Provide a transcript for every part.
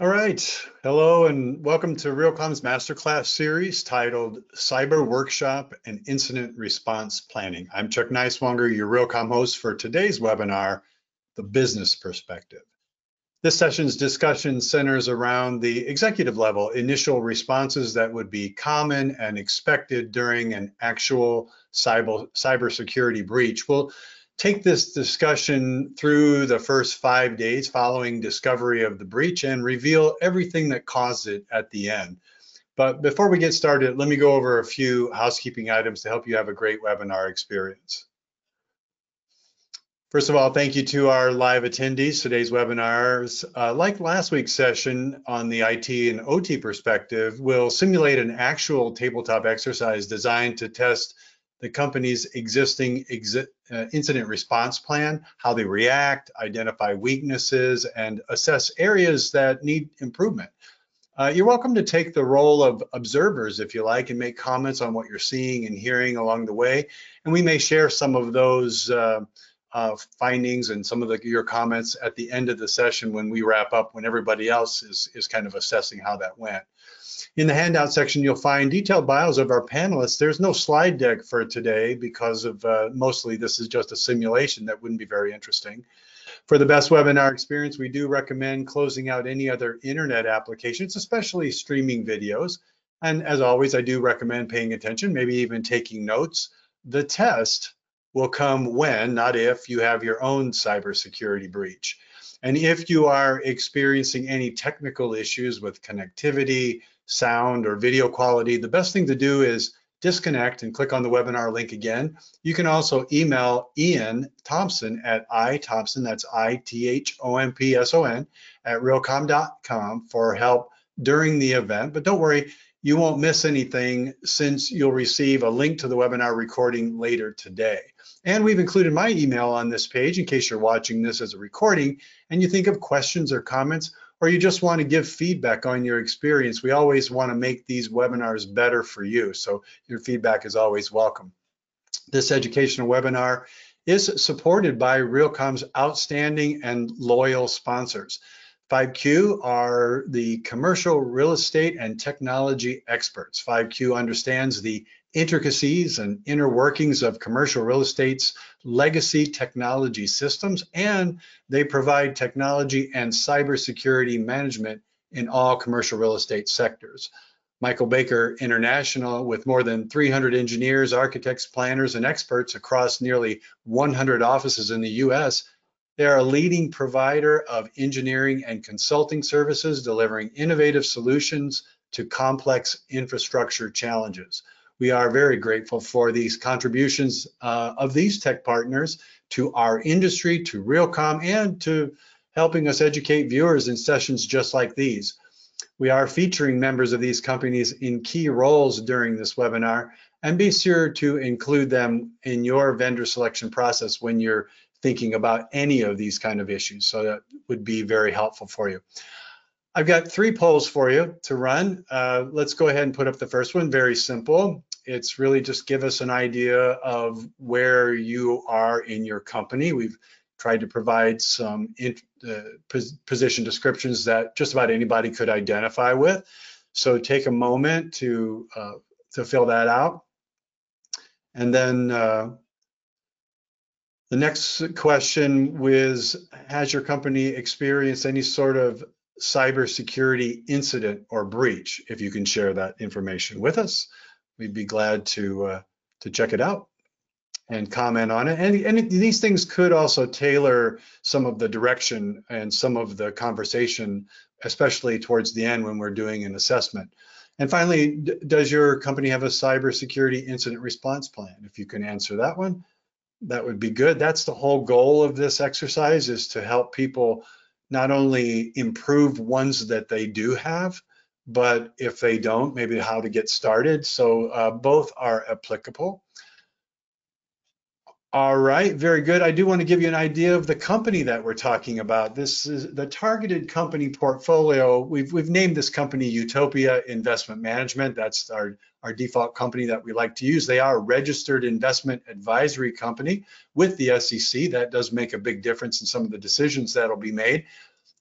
All right. Hello and welcome to Realcomm's Masterclass series titled Cyber Workshop and Incident Response Planning. I'm Chuck Neiswanger, your Realcomm host for today's webinar, The Business Perspective. This session's discussion centers around the executive level initial responses that would be common and expected during an actual cyber cybersecurity breach. We'll take this discussion through the first five days following discovery of the breach and reveal everything that caused it at the end. But before we get started, let me go over a few housekeeping items to help you have a great webinar experience. First of all, thank you to our live attendees. Today's webinars, uh, like last week's session on the IT and OT perspective, will simulate an actual tabletop exercise designed to test the company's existing exi uh, incident response plan, how they react, identify weaknesses, and assess areas that need improvement. Uh, you're welcome to take the role of observers if you like and make comments on what you're seeing and hearing along the way. And we may share some of those uh, uh, findings and some of the, your comments at the end of the session when we wrap up, when everybody else is, is kind of assessing how that went. In the handout section, you'll find detailed bios of our panelists. There's no slide deck for today because of uh, mostly this is just a simulation that wouldn't be very interesting. For the best webinar experience, we do recommend closing out any other internet applications, especially streaming videos. And as always, I do recommend paying attention, maybe even taking notes. The test will come when, not if, you have your own cybersecurity breach. And if you are experiencing any technical issues with connectivity, sound, or video quality, the best thing to do is disconnect and click on the webinar link again. You can also email Ian Thompson at ithompson, that's I-T-H-O-M-P-S-O-N, at realcomm.com for help during the event. But don't worry, you won't miss anything since you'll receive a link to the webinar recording later today. And we've included my email on this page in case you're watching this as a recording and you think of questions or comments, or you just want to give feedback on your experience. We always want to make these webinars better for you. So your feedback is always welcome. This educational webinar is supported by Realcomm's outstanding and loyal sponsors. 5Q are the commercial real estate and technology experts. 5Q understands the intricacies and inner workings of commercial real estate's legacy technology systems, and they provide technology and cybersecurity management in all commercial real estate sectors. Michael Baker International, with more than 300 engineers, architects, planners, and experts across nearly 100 offices in the US, they are a leading provider of engineering and consulting services, delivering innovative solutions to complex infrastructure challenges. We are very grateful for these contributions uh, of these tech partners to our industry, to Realcomm, and to helping us educate viewers in sessions just like these. We are featuring members of these companies in key roles during this webinar, and be sure to include them in your vendor selection process when you're thinking about any of these kind of issues. So that would be very helpful for you. I've got three polls for you to run. Uh, let's go ahead and put up the first one, very simple. It's really just give us an idea of where you are in your company. We've tried to provide some in, uh, position descriptions that just about anybody could identify with. So take a moment to, uh, to fill that out. And then uh, the next question was, has your company experienced any sort of cybersecurity incident or breach, if you can share that information with us. We'd be glad to uh, to check it out and comment on it. And, and these things could also tailor some of the direction and some of the conversation, especially towards the end when we're doing an assessment. And finally, does your company have a cybersecurity incident response plan? If you can answer that one, that would be good. That's the whole goal of this exercise is to help people not only improve ones that they do have, but if they don't, maybe how to get started. So uh, both are applicable. All right, very good. I do want to give you an idea of the company that we're talking about. This is the targeted company portfolio. We've we've named this company Utopia Investment Management. That's our our default company that we like to use. They are a registered investment advisory company with the SEC. That does make a big difference in some of the decisions that'll be made.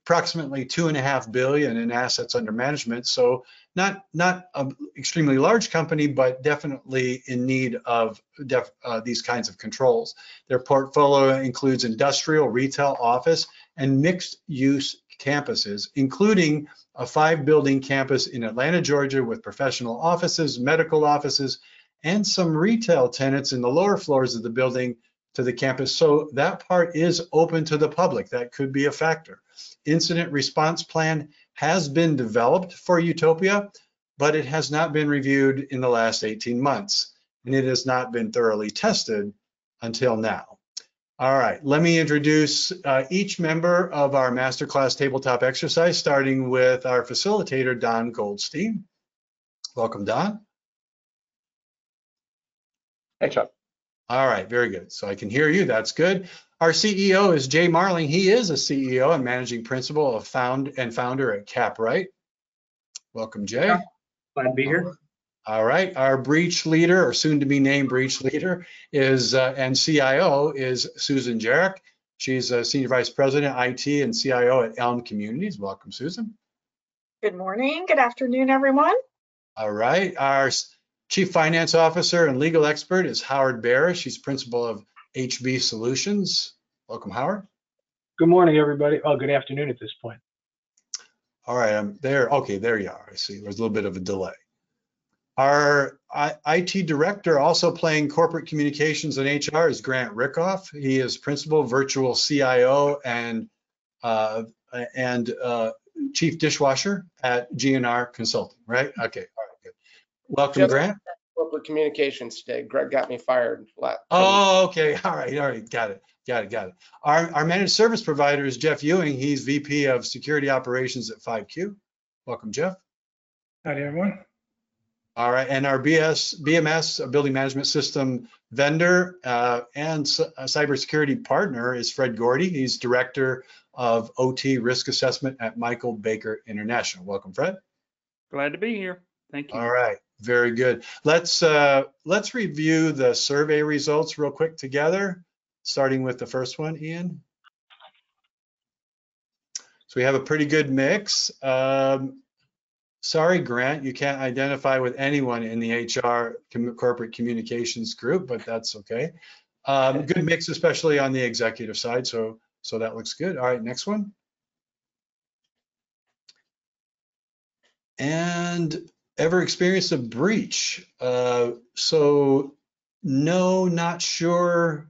approximately two and a half billion in assets under management. So not not an extremely large company, but definitely in need of def, uh, these kinds of controls. Their portfolio includes industrial, retail, office, and mixed use campuses, including a five building campus in Atlanta, Georgia with professional offices, medical offices, and some retail tenants in the lower floors of the building to the campus. So that part is open to the public. That could be a factor. Incident response plan has been developed for Utopia, but it has not been reviewed in the last 18 months, and it has not been thoroughly tested until now. All right, let me introduce uh, each member of our masterclass tabletop exercise, starting with our facilitator, Don Goldstein. Welcome, Don. Hey, Chuck. All right, very good. So I can hear you. That's good. Our CEO is Jay Marling. He is a CEO and managing principal of found and founder at CapRight. Welcome, Jay. Yeah, glad to be here. All right, our breach leader, or soon to be named breach leader, is uh, and CIO is Susan Jarek. She's a senior vice president, IT and CIO at Elm Communities. Welcome, Susan. Good morning, good afternoon, everyone. All right, our chief finance officer and legal expert is Howard Barish. He's principal of HB Solutions. Welcome, Howard. Good morning, everybody. Oh, good afternoon at this point. All right, I'm there. Okay, there you are. I see. There's a little bit of a delay. Our IT director, also playing corporate communications and HR, is Grant Rickoff. He is principal virtual CIO and uh, and uh, chief dishwasher at GNR Consulting. Right? Okay. All right. Good. Welcome, Just Grant. Corporate communications today. Greg got me fired. la- Oh, okay. All right. All right. Got it. Got it. Got it. Our, our managed service provider is Jeff Ewing. He's VP of Security Operations at 5Q. Welcome, Jeff. Howdy, everyone. All right, and our BS, BMS, a building management system vendor uh, and c- a cybersecurity partner is Fred Gordy. He's director of OT risk assessment at Michael Baker International. Welcome, Fred. Glad to be here. Thank you. All right, very good. Let's uh, let's review the survey results real quick together, starting with the first one, Ian. So we have a pretty good mix. Um, sorry, Grant, you can't identify with anyone in the HR corporate communications group, but that's okay. Um, good mix, especially on the executive side. So so that looks good. All right, next one. And ever experienced a breach? Uh, so no, not sure,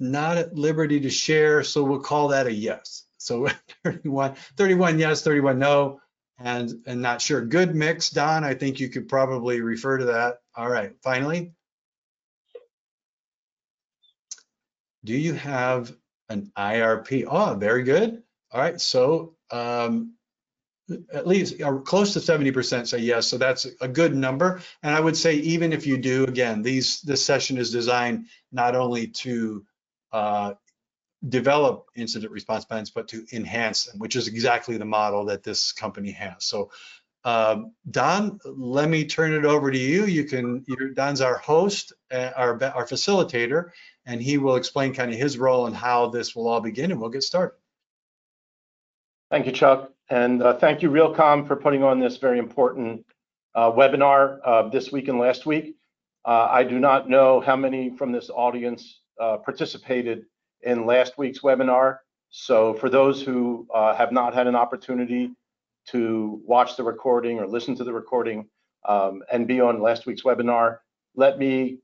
not at liberty to share. So we'll call that a yes. So 31, 31 yes, 31 no, and and not sure. Good mix, Don. I think you could probably refer to that. All right. Finally, do you have an IRP? Oh, very good. All right. So um, at least uh, close to 70% say yes. So that's a good number. And I would say even if you do, again, these this session is designed not only to uh, develop incident response plans, but to enhance them, which is exactly the model that this company has. So um, Don, let me turn it over to you. You can, Don's our host, uh, our, our facilitator, and he will explain kind of his role and how this will all begin and we'll get started. Thank you, Chuck. And uh, thank you, Realcomm, for putting on this very important uh, webinar uh, this week and last week. Uh, I do not know how many from this audience uh, participated in last week's webinar. So for those who uh, have not had an opportunity to watch the recording or listen to the recording um, and be on last week's webinar, let me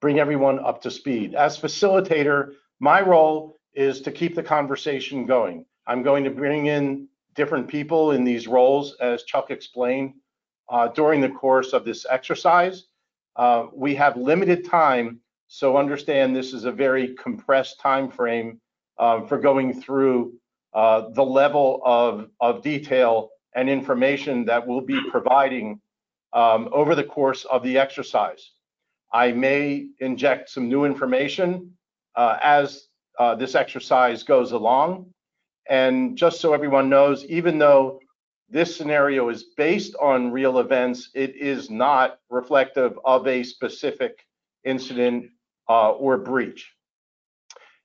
bring everyone up to speed. As facilitator, my role is to keep the conversation going. I'm going to bring in different people in these roles, as Chuck explained, uh, during the course of this exercise. Uh, we have limited time, so understand this is a very compressed time frame um, for going through uh, the level of, of detail and information that we'll be providing um, over the course of the exercise. I may inject some new information uh, as uh, this exercise goes along. And just so everyone knows, even though this scenario is based on real events, it is not reflective of a specific incident uh, or breach.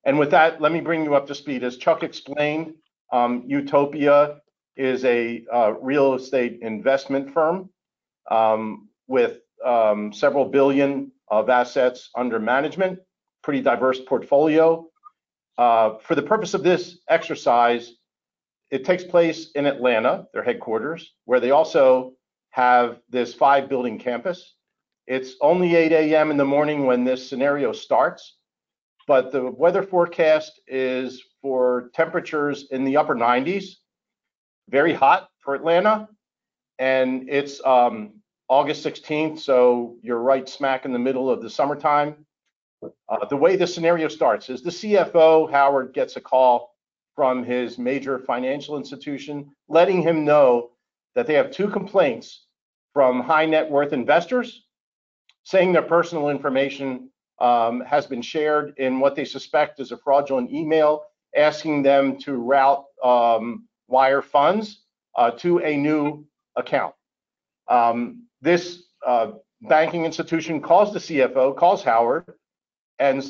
And with that, let me bring you up to speed. As Chuck explained, Um, Utopia is a uh, real estate investment firm um, with um, several billion of assets under management, pretty diverse portfolio. Uh, for the purpose of this exercise, it takes place in Atlanta, their headquarters, where they also have this five building campus. It's only 8 a.m. in the morning when this scenario starts, but the weather forecast is for temperatures in the upper 90s, very hot for Atlanta. And it's um, August 16th, so you're right smack in the middle of the summertime. Uh, the way the scenario starts is the CFO, Howard, gets a call from his major financial institution, letting him know that they have two complaints from high net worth investors saying their personal information um, has been shared in what they suspect is a fraudulent email asking them to route um, wire funds uh, to a new account. Um, this uh, banking institution calls the CFO, calls Howard, and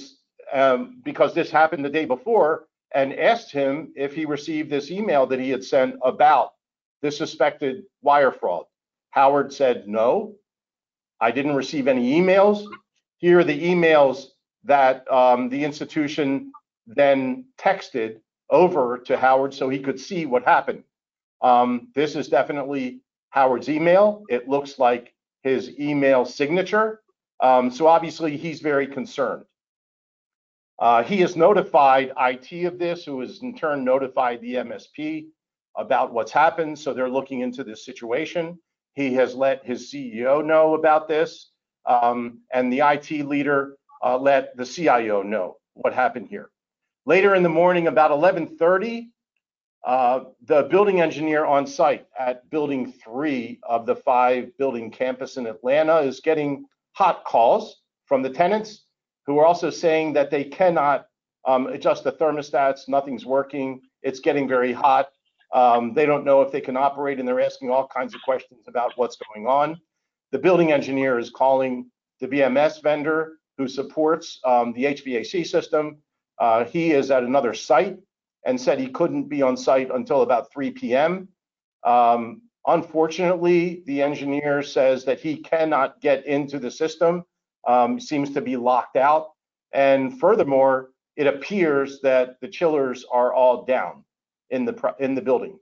um, because this happened the day before, and asked him if he received this email that he had sent about the suspected wire fraud. Howard said, no, I didn't receive any emails. Here are the emails that um, the institution then texted over to Howard so he could see what happened. Um, this is definitely Howard's email. It looks like his email signature. Um, so obviously he's very concerned. Uh, he has notified IT of this, who has in turn notified the MSP about what's happened. So they're looking into this situation. He has let his CEO know about this, um, and the IT leader uh, let the CIO know what happened here. Later in the morning, about 11:30, uh, the building engineer on site at building three of the five building campus in Atlanta is getting hot calls from the tenants who are also saying that they cannot um, adjust the thermostats, nothing's working, it's getting very hot. Um, they don't know if they can operate and they're asking all kinds of questions about what's going on. The building engineer is calling the BMS vendor who supports um, the HVAC system. Uh, he is at another site and said he couldn't be on site until about 3 p.m. Um, unfortunately, the engineer says that he cannot get into the system um, seems to be locked out. And furthermore, it appears that the chillers are all down in the in the building.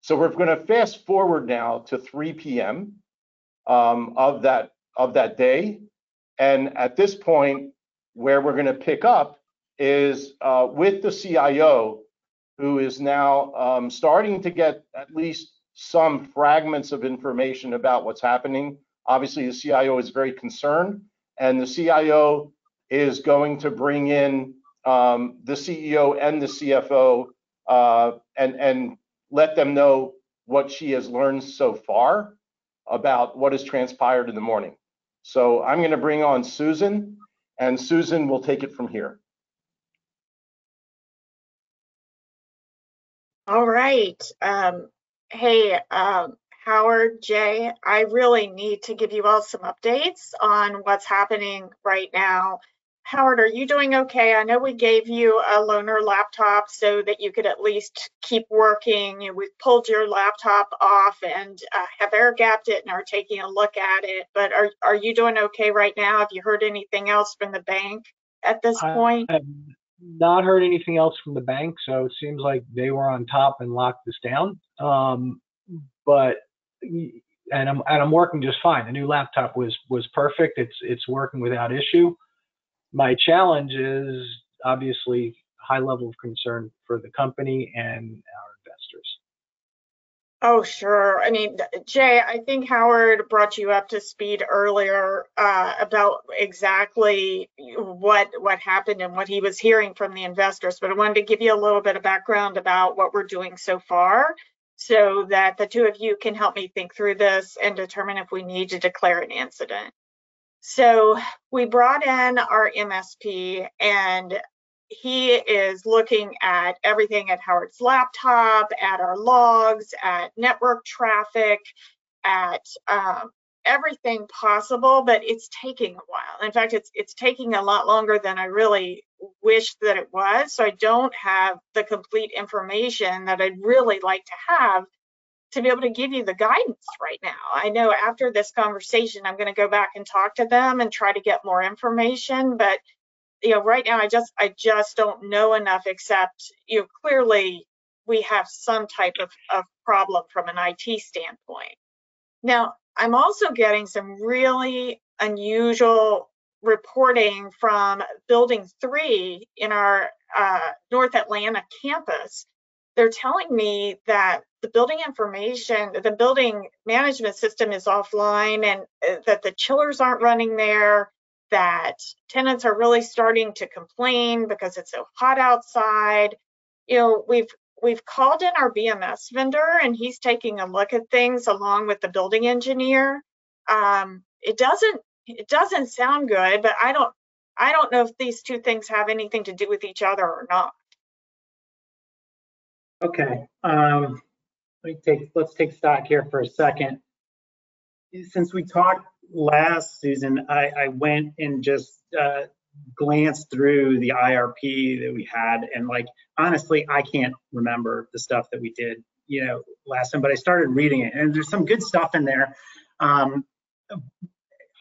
So we're going to fast forward now to 3 p.m. Um, of that of that day, and at this point, where we're going to pick up is uh, with the CIO, who is now um, starting to get at least some fragments of information about what's happening Obviously, the CIO is very concerned, and the CIO is going to bring in um, the CEO and the CFO uh, and and let them know what she has learned so far about what has transpired in the morning. So I'm going to bring on Susan, and Susan will take it from here. All right. Um, hey, um, Howard, Jay, I really need to give you all some updates on what's happening right now. Howard, are you doing okay? I know we gave you a loaner laptop so that you could at least keep working. We've pulled your laptop off and uh, have air gapped it and are taking a look at it. But are, are you doing okay right now? Have you heard anything else from the bank at this I point? have not heard anything else from the bank, so it seems like they were on top and locked this down. Um, but and I'm and I'm working just fine. The new laptop was was perfect. It's it's working without issue. My challenge is obviously high level of concern for the company and our investors. Oh, sure. I mean, Jay, I think Howard brought you up to speed earlier uh, about exactly what what happened and what he was hearing from the investors. But I wanted to give you a little bit of background about what we're doing so far so that the two of you can help me think through this and determine if we need to declare an incident. So we brought in our MSP and he is looking at everything at Howard's laptop, at our logs, at network traffic, at um, everything possible, but it's taking a while. In fact, it's it's taking a lot longer than I really wish that it was. So I don't have the complete information that I'd really like to have to be able to give you the guidance right now. I know after this conversation, I'm going to go back and talk to them and try to get more information, but you know, right now I just I just don't know enough except you know clearly we have some type of, of problem from an IT standpoint. Now, I'm also getting some really unusual reporting from building three in our uh, North Atlanta campus. They're telling me that the building information, the building management system is offline and uh, that the chillers aren't running there, that tenants are really starting to complain because it's so hot outside. You know, we've we've called in our BMS vendor and he's taking a look at things along with the building engineer. Um, it doesn't it doesn't sound good, but I don't I don't know if these two things have anything to do with each other or not. Okay, um, let me take, let's take stock here for a second. Since we talked last, Susan, I, I went and just uh, glanced through the IRP that we had, and like honestly, I can't remember the stuff that we did, you know, last time. But I started reading it, and there's some good stuff in there. Um,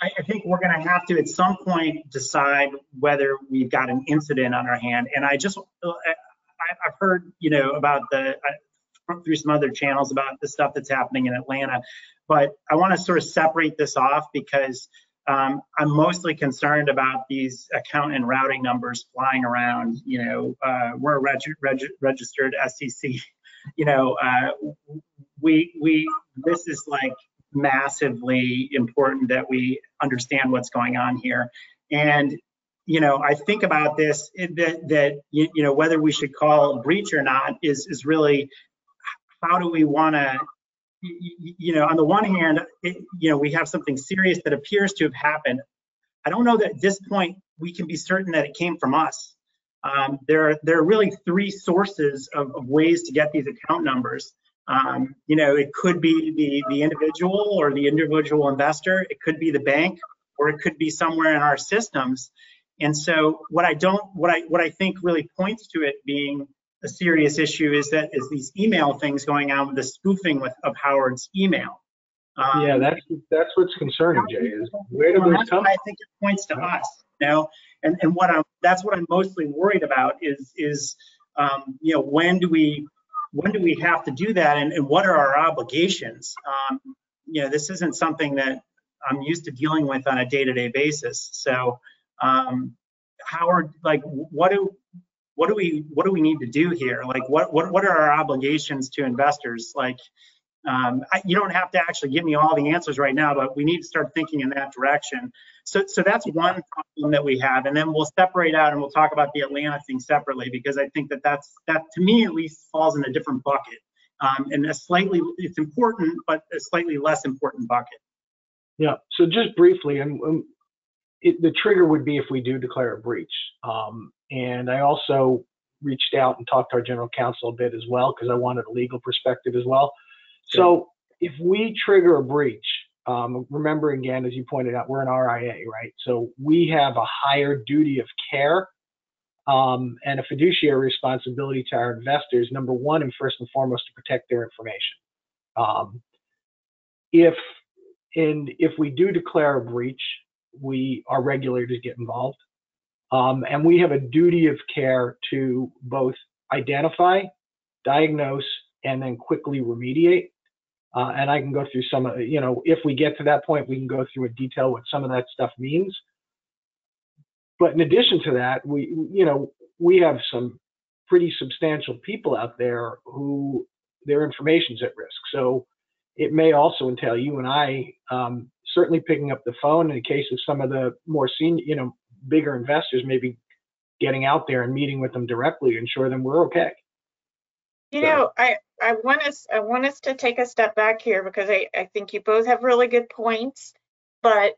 I, I think we're going to have to at some point decide whether we've got an incident on our hand. And I just, I, I've heard, you know, about the through some other channels about the stuff that's happening in Atlanta, but I want to sort of separate this off because um, I'm mostly concerned about these account and routing numbers flying around. You know, uh, we're a reg reg registered SEC. You know, uh, we we this is like massively important that we understand what's going on here. And you know, I think about this that that you, you know whether we should call breach or not is is really how do we want to you know on the one hand it, you know we have something serious that appears to have happened. I don't know that at this point we can be certain that it came from us. Um, there are there are really three sources of, of ways to get these account numbers. Um, you know, it could be the, the individual or the individual investor, it could be the bank, or it could be somewhere in our systems. And so what I don't, what I, what I think really points to it being a serious issue is that is these email things going on with the spoofing with, of Howard's email. Um, yeah, that's that's what's concerning, Jay. Is where do those come? I think it points to us, you know, and and what I'm that's what I'm mostly worried about is is um, you know when do we when do we have to do that and, and what are our obligations? Um, you know, this isn't something that I'm used to dealing with on a day-to-day basis. So, um, Howard, like, what do what do we what do we need to do here? Like, what what what are our obligations to investors? Like, um, I, you don't have to actually give me all the answers right now, but we need to start thinking in that direction. So, so that's one problem that we have, and then we'll separate out and we'll talk about the Atlanta thing separately because I think that that's that to me at least falls in a different bucket, um, and a slightly it's important but a slightly less important bucket. Yeah. So just briefly, and um, the trigger would be if we do declare a breach, um, and I also reached out and talked to our general counsel a bit as well because I wanted a legal perspective as well. So if we trigger a breach, um, remember again, as you pointed out, we're an RIA, right? So we have a higher duty of care um, and a fiduciary responsibility to our investors. Number one, and first and foremost, to protect their information. Um, if and if we do declare a breach, we our regulators get involved, um, and we have a duty of care to both identify, diagnose, and then quickly remediate. Uh, and I can go through some of, you know, if we get to that point, we can go through in detail what some of that stuff means. But in addition to that, we, you know, we have some pretty substantial people out there who their information's at risk. So it may also entail you and I um, certainly picking up the phone in the case of some of the more senior, you know, bigger investors, maybe getting out there and meeting with them directly to ensure them we're okay. You know, I, I want us I want us to take a step back here because I, I think you both have really good points, but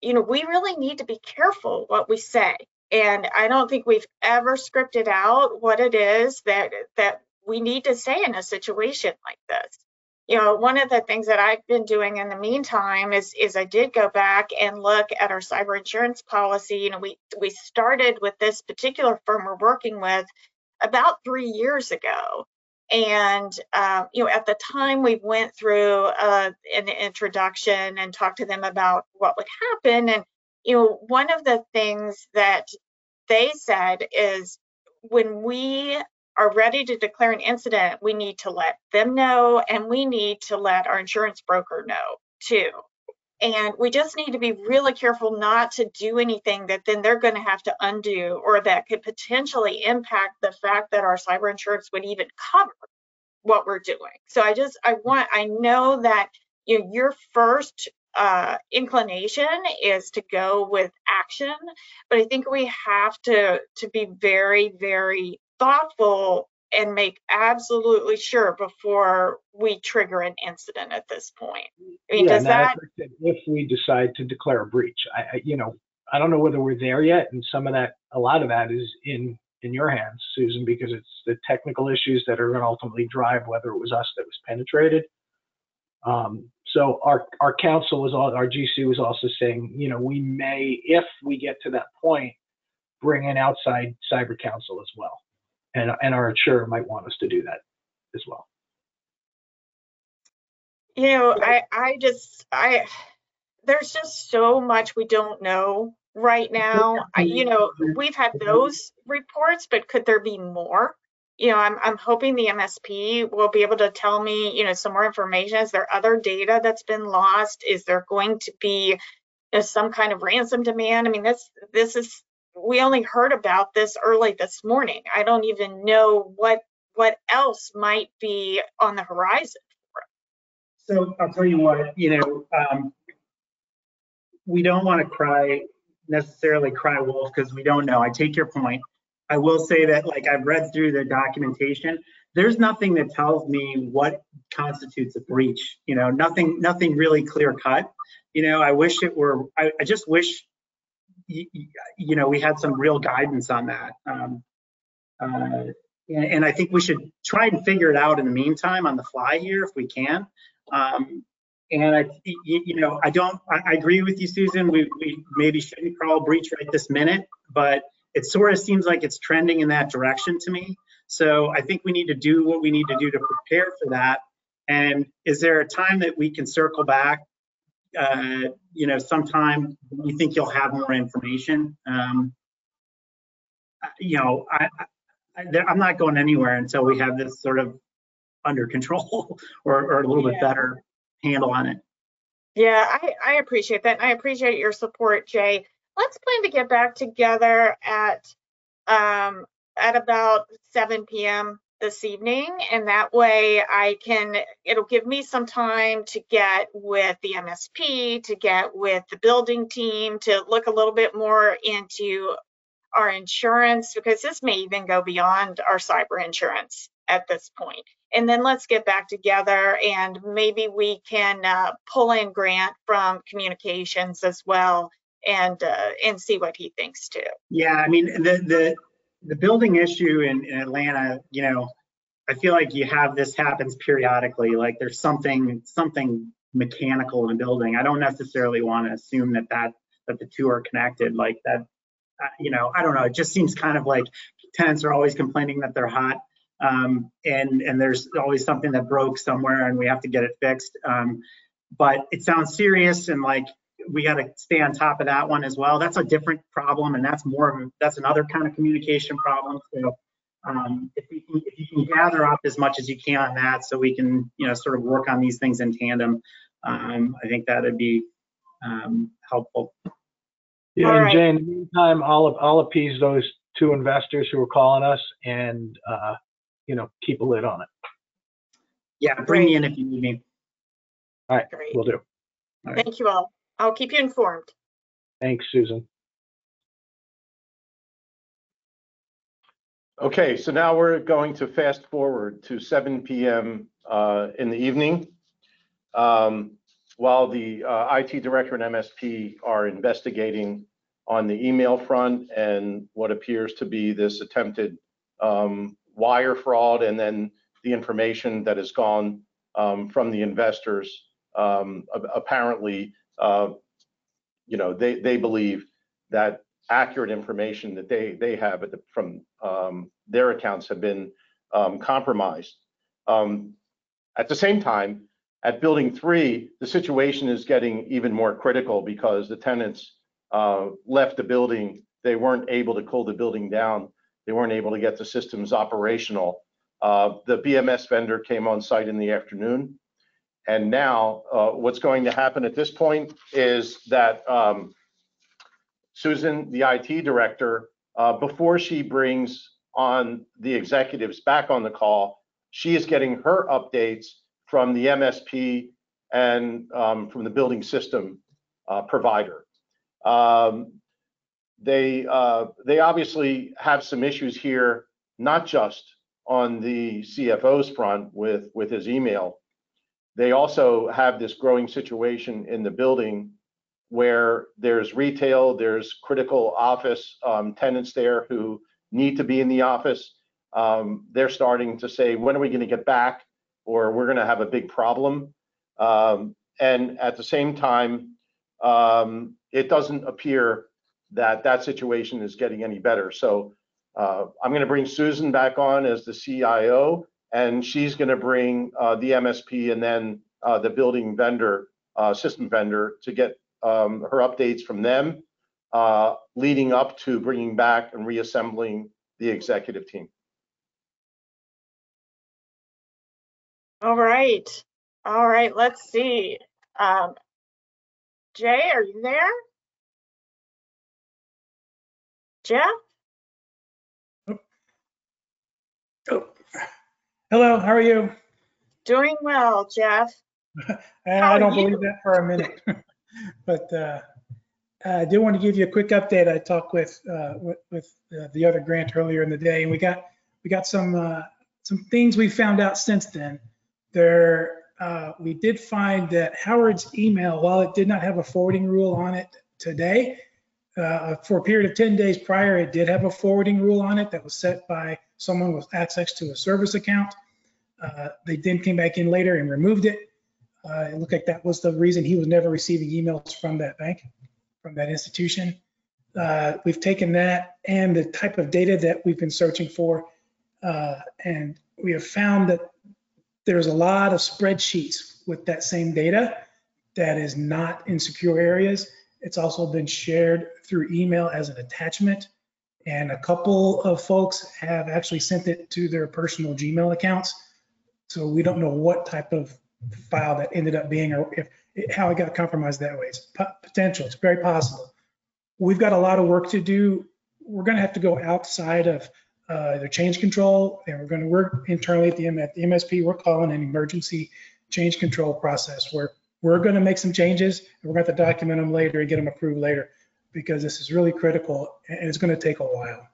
you know, we really need to be careful what we say. And I don't think we've ever scripted out what it is that that we need to say in a situation like this. You know, one of the things that I've been doing in the meantime is is I did go back and look at our cyber insurance policy. You know, we we started with this particular firm we're working with about three years ago. And uh, you know, at the time we went through uh, an introduction and talked to them about what would happen. And you know, one of the things that they said is when we are ready to declare an incident, we need to let them know and we need to let our insurance broker know too. And we just need to be really careful not to do anything that then they're going to have to undo or that could potentially impact the fact that our cyber insurance would even cover what we're doing. So I just, I want, I know that you know, your first uh, inclination is to go with action, but I think we have to to be very, very thoughtful and make absolutely sure before we trigger an incident at this point. I mean, Yeah, does that, If we decide to declare a breach, I, I, you know, I don't know whether we're there yet, and some of that, a lot of that is in, in your hands, Susan, because it's the technical issues that are gonna ultimately drive whether it was us that was penetrated. Um, so our, our counsel was all, our GC was also saying, you know, we may, if we get to that point, bring in outside cyber counsel as well. And, and our insurer might want us to do that as well. you know, I, I just, I, there's just so much we don't know right now. I, you know, we've had those reports, but could there be more? You know, I'm, I'm hoping the MSP will be able to tell me, you know, some more information. Is there other data that's been lost? Is there going to be you know, some kind of ransom demand? I mean, this, this is, we only heard about this early this morning. I don't even know what, what else might be on the horizon. So I'll tell you what, you know, um, we don't want to cry, necessarily cry wolf because we don't know. I take your point. I will say that like I've read through the documentation, there's nothing that tells me what constitutes a breach. You know, nothing, nothing really clear cut. You know, I wish it were, I, I just wish, you know, we had some real guidance on that. Um, uh, and, and I think we should try and figure it out in the meantime on the fly here if we can. Um, and I, you, know, I don't, I, I agree with you, Susan. We, we maybe shouldn't call breach right this minute, but it sort of seems like it's trending in that direction to me. So I think we need to do what we need to do to prepare for that. And is there a time that we can circle back? Uh, you know, sometime you think you'll have more information. Um, you know, I, I, I'm not going anywhere until we have this sort of under control or, or a little bit better handle on it. Yeah, I, I appreciate that. I appreciate your support, Jay. Let's plan to get back together at um, at about 7 p.m. this evening, and that way I can. It'll give me some time to get with the MSP, to get with the building team, to look a little bit more into our insurance because this may even go beyond our cyber insurance at this point. And then let's get back together and maybe we can uh, pull in Grant from communications as well and uh, and see what he thinks too. Yeah, I mean, the, the, the building issue in, in Atlanta, you know, I feel like you have this happens periodically, like there's something, something mechanical in the building. I don't necessarily want to assume that that, that the two are connected like that. Uh, you know, I don't know. It just seems kind of like tenants are always complaining that they're hot. Um, and, and there's always something that broke somewhere and we have to get it fixed. Um, but it sounds serious and like we got to stay on top of that one as well. That's a different problem, and that's more of a, that's another kind of communication problem. So um, if, we can, if you can gather up as much as you can on that, so we can you know sort of work on these things in tandem, um, I think that would be um, helpful. Yeah, All and right. Jay, in the meantime, I'll, I'll appease those two investors who are calling us and, uh, you know, keep a lid on it. Yeah, bring me in if you need me. All right, Great. we'll do. All right. Thank you all. I'll keep you informed. Thanks, Susan. Okay, so now we're going to fast forward to 7 PM uh, in the evening. Um, While the uh, IT director and MSP are investigating on the email front and what appears to be this attempted um, wire fraud and then the information that has gone um, from the investors. Um, a- apparently, uh, you know, they, they believe that accurate information that they, they have the, from um, their accounts have been um, compromised. Um, At the same time, at Building 3, the situation is getting even more critical because the tenants uh, left the building. They weren't able to cool the building down. They weren't able to get the systems operational. Uh, The BMS vendor came on site in the afternoon. And now, uh, what's going to happen at this point is that um, Susan, the IT director, uh, before she brings on the executives back on the call, she is getting her updates from the MSP and um, from the building system uh, provider. Um, They, uh, they obviously have some issues here, not just on the CFO's front with, with his email. They also have this growing situation in the building where there's retail, there's critical office um, tenants there who need to be in the office. Um, They're starting to say, when are we going to get back? Or we're going to have a big problem. Um, And at the same time, um, it doesn't appear that that situation is getting any better. So uh, I'm going to bring Susan back on as the CIO, and she's going to bring uh, the MSP and then uh, the building vendor, uh, system vendor, to get um, her updates from them, uh, leading up to bringing back and reassembling the executive team. All right, all right, let's see. Um, Jay, are you there? Jeff? Oh. Hello, how are you? Doing well, Jeff. I How I are don't you? believe that for a minute. But uh, I do want to give you a quick update. I talked with, uh, with, with uh, the other grant earlier in the day, and we got, we got some, uh, some things we found out since then. There, uh, we did find that Howard's email, while it did not have a forwarding rule on it today, uh, for a period of 10 days prior, it did have a forwarding rule on it that was set by someone with access to a service account. Uh, They then came back in later and removed it. Uh, It looked like that was the reason he was never receiving emails from that bank, from that institution. Uh, We've taken that and the type of data that we've been searching for, uh, and we have found that there's a lot of spreadsheets with that same data that is not in secure areas. It's also been shared through email as an attachment. And a couple of folks have actually sent it to their personal Gmail accounts. So we don't know what type of file that ended up being or if, how it got compromised that way. It's po- potential, it's very possible. We've got a lot of work to do. We're gonna have to go outside of uh, change control and we're gonna work internally at the M- at the MSP. We're calling an emergency change control process where we're gonna make some changes and we're gonna have to document them later and get them approved later because this is really critical and it's gonna take a while.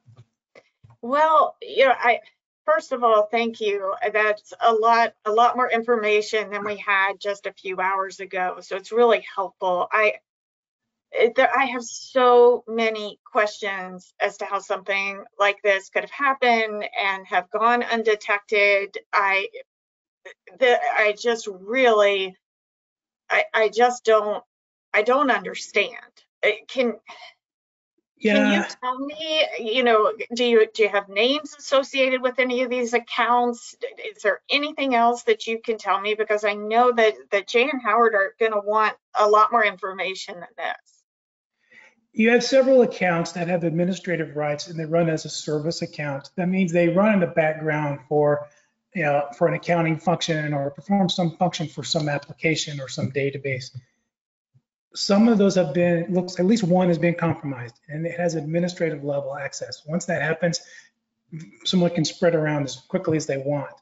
Well, you know, I, first of all, thank you. That's a lot, a lot more information than we had just a few hours ago. So it's really helpful. I, eh, there, I have so many questions as to how something like this could have happened and have gone undetected. I, the, I just really, I, I just don't, I don't understand. It can, can you tell me, you know, do you, do you have names associated with any of these accounts? Is there anything else that you can tell me? Because I know that, that Jay and Howard are gonna want a lot more information than this. You have several accounts that have administrative rights and they run as a service account. That means they run in the background for, you know, for an accounting function or perform some function for some application or some database. Some of those have been, looks, at least one has been compromised and it has administrative level access. Once that happens, someone can spread around as quickly as they want.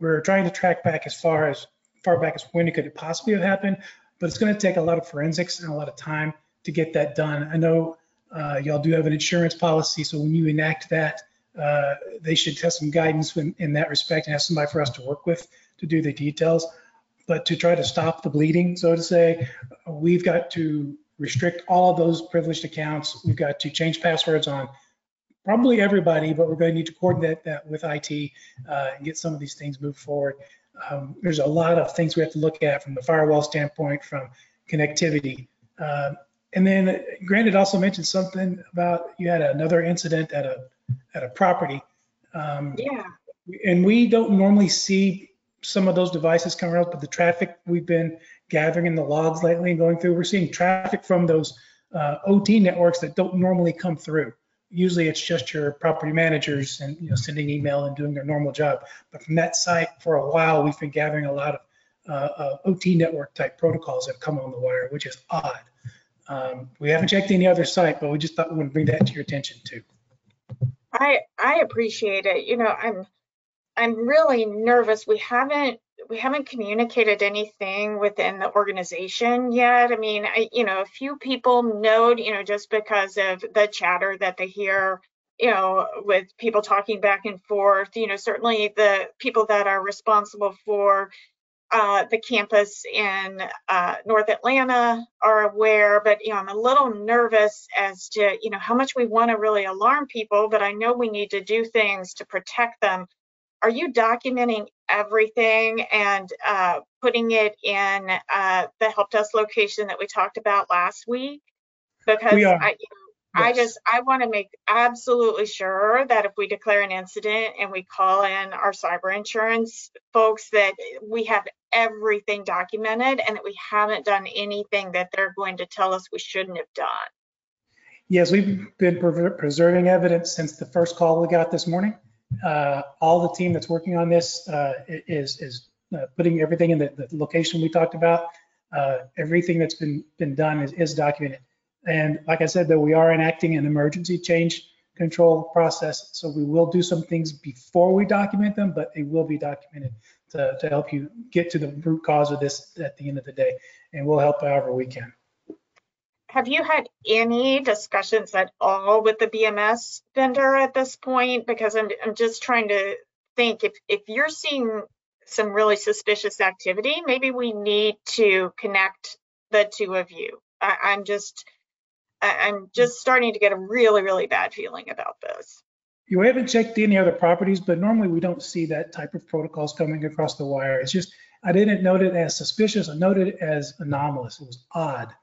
We're trying to track back as far as, far back as when it could possibly have happened, but it's going to take a lot of forensics and a lot of time to get that done. I know uh, y'all do have an insurance policy, so when you enact that, uh, they should have some guidance in, in that respect and have somebody for us to work with to do the details. But to try to stop the bleeding, so to say, we've got to restrict all of those privileged accounts. We've got to change passwords on probably everybody, but we're going to need to coordinate that with IT uh, and get some of these things moved forward. um, there's a lot of things we have to look at from the firewall standpoint, from connectivity. Um, and then Grant had also mentioned something about you had another incident at a at a property. Um, Yeah. and we don't normally see some of those devices come out, but the traffic we've been gathering in the logs lately and going through, we're seeing traffic from those uh, OT networks that don't normally come through. Usually it's just your property managers and, you know, sending email and doing their normal job. But from that site for a while, we've been gathering a lot of uh, uh, OT network type protocols that have come on the wire, which is odd. Um, we haven't checked any other site, but we just thought we would bring that to your attention too. I I appreciate it. You know, I'm I'm really nervous. We haven't we haven't communicated anything within the organization yet. I mean, I you know, a few people know, you know, just because of the chatter that they hear, you know, with people talking back and forth, you know, certainly the people that are responsible for uh, the campus in uh, North Atlanta are aware, but you know, I'm a little nervous as to you know how much we want to really alarm people, but I know we need to do things to protect them. Are you documenting everything and uh, putting it in uh, the help desk location that we talked about last week? Because We. I, you know, I just I want to make absolutely sure that if we declare an incident and we call in our cyber insurance folks that we have everything documented and that we haven't done anything that they're going to tell us we shouldn't have done. Yes, we've been preserving evidence since the first call we got this morning. Uh, All the team that's working on this uh, is, is uh, putting everything in the, the location we talked about. Uh, Everything that's been, been done is, is documented. And like I said, though, we are enacting an emergency change control process. So we will do some things before we document them, but it will be documented to, to help you get to the root cause of this at the end of the day. And we'll help however we can. Have you had any discussions at all with the BMS vendor at this point? Because I'm, I'm just trying to think if, if you're seeing some really suspicious activity, maybe we need to connect the two of you. I, I'm just, I, I'm just starting to get a really, really bad feeling about this. You haven't checked any other properties, but normally we don't see that type of protocols coming across the wire. It's just, I didn't note it as suspicious, I noted it as anomalous. It was odd.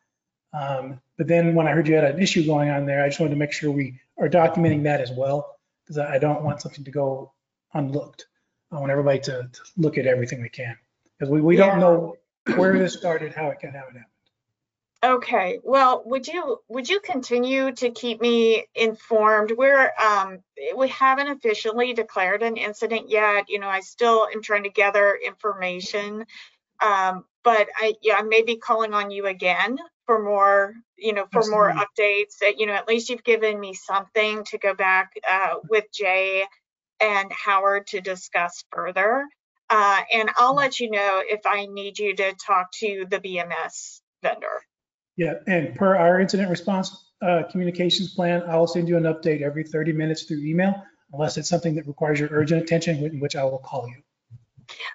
Um, But then when I heard you had an issue going on there, I just wanted to make sure we are documenting that as well, because I don't want something to go unlooked. I want everybody to, to look at everything we can, because we, we Yeah. don't know where this started, how it got, how it happened. Okay, well, would you, would you continue to keep me informed? We're, um, we haven't officially declared an incident yet. You know, I still am trying to gather information. Um, but I, yeah, I may be calling on you again for more, you know, for more updates. Uh, You know, at least you've given me something to go back, uh, with Jay and Howard to discuss further. Uh, and I'll let you know if I need you to talk to the BMS vendor. Yeah, and per our incident response uh, communications plan, I'll send you an update every 30 minutes through email, unless it's something that requires your urgent attention, in which I will call you.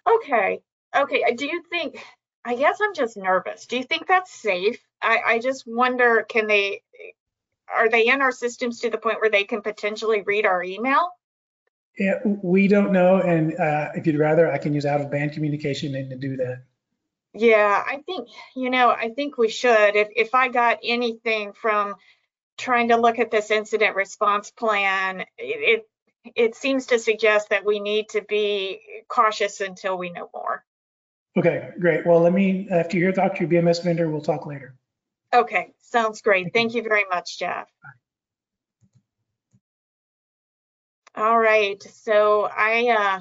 Okay, okay. uh, Do you think, I guess I'm just nervous. Do you think that's safe? I, I just wonder, can they, are they in our systems to the point where they can potentially read our email? Yeah, we don't know, and uh, if you'd rather, I can use out-of-band communication and to do that. Yeah, I think, you know, I think we should. If, if I got anything from trying to look at this incident response plan, it, it, it seems to suggest that we need to be cautious until we know more. Okay, great. Well, let me, after you hear, talk to your BMS vendor, we'll talk later. Okay, sounds great. Thank you very much, Jeff. All right, so I, uh,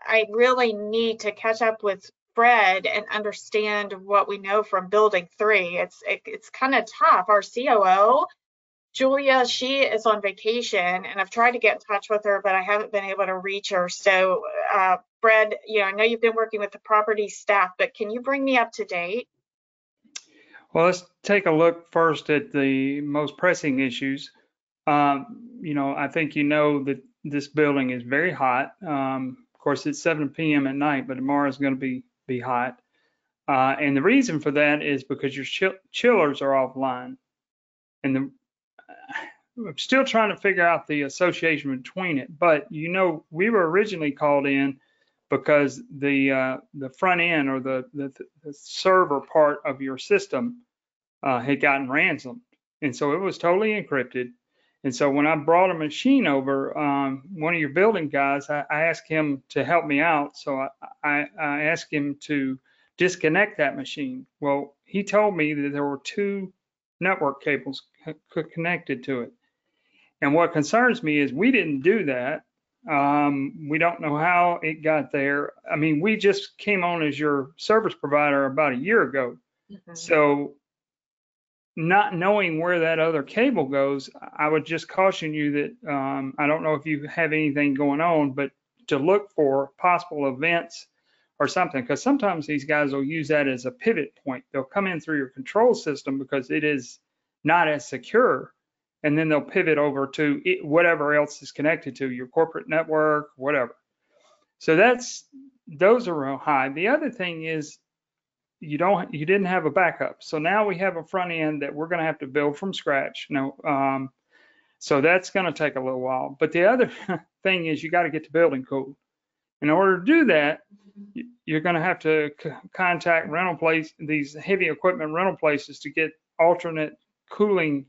I really need to catch up with Fred and understand what we know from building three. It's, it- it's kind of tough. Our COO, Julia, she is on vacation and I've tried to get in touch with her, but I haven't been able to reach her. So, uh, Fred, you know, I know you've been working with the property staff, but can you bring me up to date? Well, let's take a look first at the most pressing issues. Um, you know, I think you know that this building is very hot. Um, of course, it's 7 p.m. at night, but tomorrow is going to be be hot. Uh, and the reason for that is because your chill- chillers are offline. And the, I'm still trying to figure out the association between it. But you know, we were originally called in because the uh, the front end or the, the the server part of your system uh, had gotten ransomed, and so it was totally encrypted. And so when I brought a machine over, um, one of your building guys, I, I asked him to help me out. So I, I, I asked him to disconnect that machine. Well, he told me that there were two network cables co- connected to it. And what concerns me is we didn't do that. Um, we don't know how it got there. I mean, we just came on as your service provider about a year ago. Mhm. So not knowing where that other cable goes, I would just caution you that, um, I don't know if you have anything going on, but to look for possible events or something, because sometimes these guys will use that as a pivot point. They'll come in through your control system because it is not as secure. And then they'll pivot over to it, whatever else is connected to your corporate network, whatever. So that's, those are real high. The other thing is you don't, you didn't have a backup. So now we have a front end that we're going to have to build from scratch. No, um, so that's going to take a little while. But the other thing is you got to get the building code. In order to do that, you're going to have to contact rental place, these heavy equipment rental places to get alternate cooling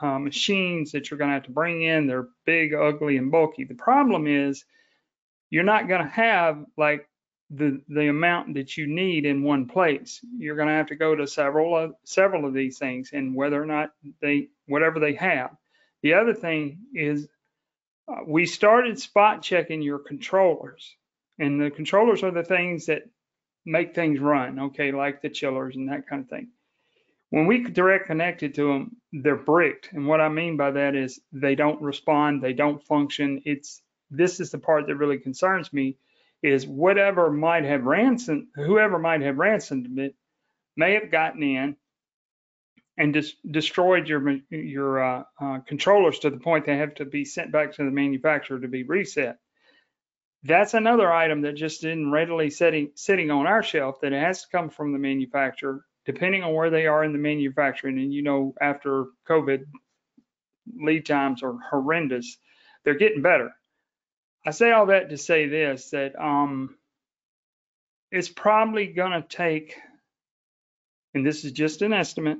uh, machines that you're going to have to bring in. They're big, ugly, and bulky. The problem is you're not going to have like the the amount that you need in one place. You're going to have to go to several of several of these things, and whether or not they whatever they have. The other thing is uh, we started spot checking your controllers, and the controllers are the things that make things run. Okay, like the chillers and that kind of thing. When we direct connected to them, they're bricked, and what I mean by that is they don't respond, they don't function. It's this is the part that really concerns me is whatever might have ransomed, whoever might have ransomed it may have gotten in and just destroyed your your uh, uh, controllers to the point they have to be sent back to the manufacturer to be reset. That's another item that just isn't readily sitting sitting on our shelf that it has to come from the manufacturer, depending on where they are in the manufacturing. And you know, after COVID, lead times are horrendous. They're getting better. I say all that to say this, that um, it's probably going to take, and this is just an estimate,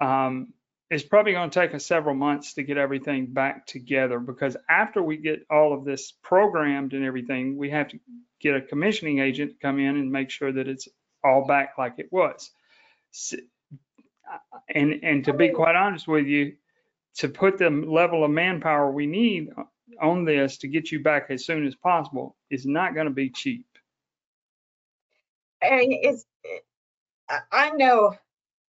um, it's probably going to take us several months to get everything back together because after we get all of this programmed and everything, we have to get a commissioning agent to come in and make sure that it's all back like it was. And, and to be quite honest with you, to put the level of manpower we need on this to get you back as soon as possible is not going to be cheap. And it's I- no,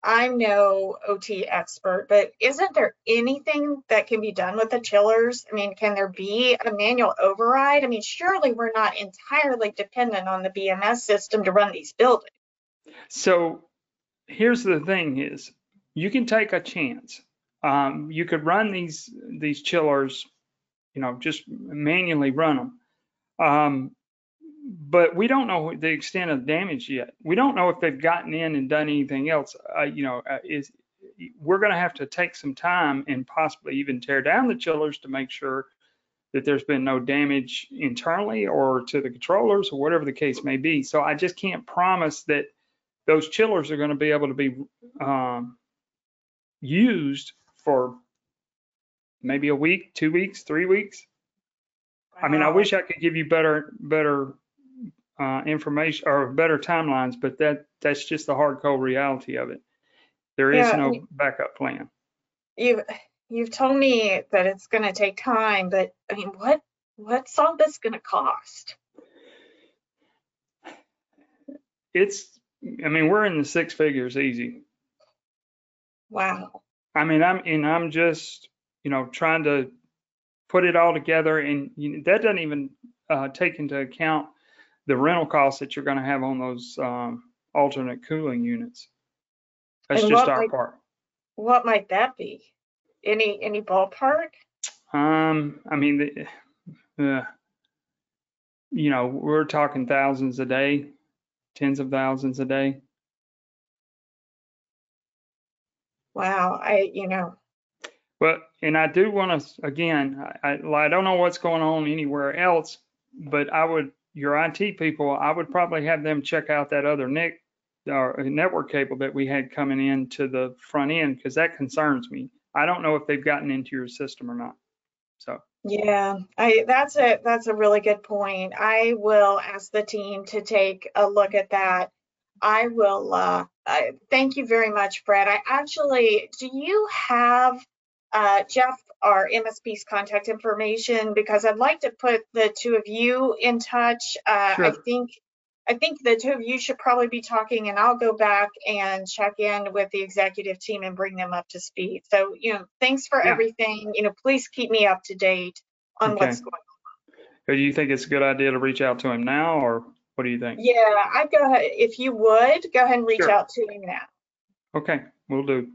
I'm no OT expert, but isn't there anything that can be done with the chillers? I mean, can there be a manual override? I mean, surely we're not entirely dependent on the BMS system to run these buildings. So here's the thing is you can take a chance. Um, you could run these these chillers, you know, just manually run them. Um, but we don't know the extent of damage yet. We don't know if they've gotten in and done anything else. Uh, you know, uh, is we're going to have to take some time and possibly even tear down the chillers to make sure that there's been no damage internally or to the controllers or whatever the case may be. So I just can't promise that those chillers are going to be able to be um, used for maybe a week, two weeks, three weeks. I mean, I wish I could give you better, better uh, information or better timelines, but that that's just the hardcore reality of it. There is Yeah, no backup plan. You've, you've told me that it's gonna take time, but I mean, what, what's all this gonna cost? It's, I mean, we're in the six figures easy. Wow. I mean, I'm and I'm just, you know, trying to put it all together, and you know, that doesn't even uh, take into account the rental costs that you're going to have on those um, alternate cooling units. That's And just our might- part. What might that be? Any, any ballpark? Um, I mean, the, uh, you know, we're talking thousands a day, tens of thousands a day. Wow, I, you know, But, and I do want to, again, I, I, I don't know what's going on anywhere else, but I would your IT people, I would probably have them check out that other NIC or network cable that we had coming in to the front end because that concerns me. I don't know if they've gotten into your system or not. So, Yeah, I, that's a, that's a really good point. I will ask the team to take a look at that. I will, uh, I, thank you very much, Fred. I actually, do you have, uh, Jeff, our MSP's contact information? Because I'd like to put the two of you in touch. Uh, I think, I think the two of you should probably be talking and I'll go back and check in with the executive team and bring them up to speed. So, you know, thanks for Yeah. everything. You know, please keep me up to date on Okay. what's going on. do you think it's a good idea to reach out to him now, or what do you think? Yeah, I'd go ahead, if you would, go ahead and reach Sure. out to him now. Okay, we'll do.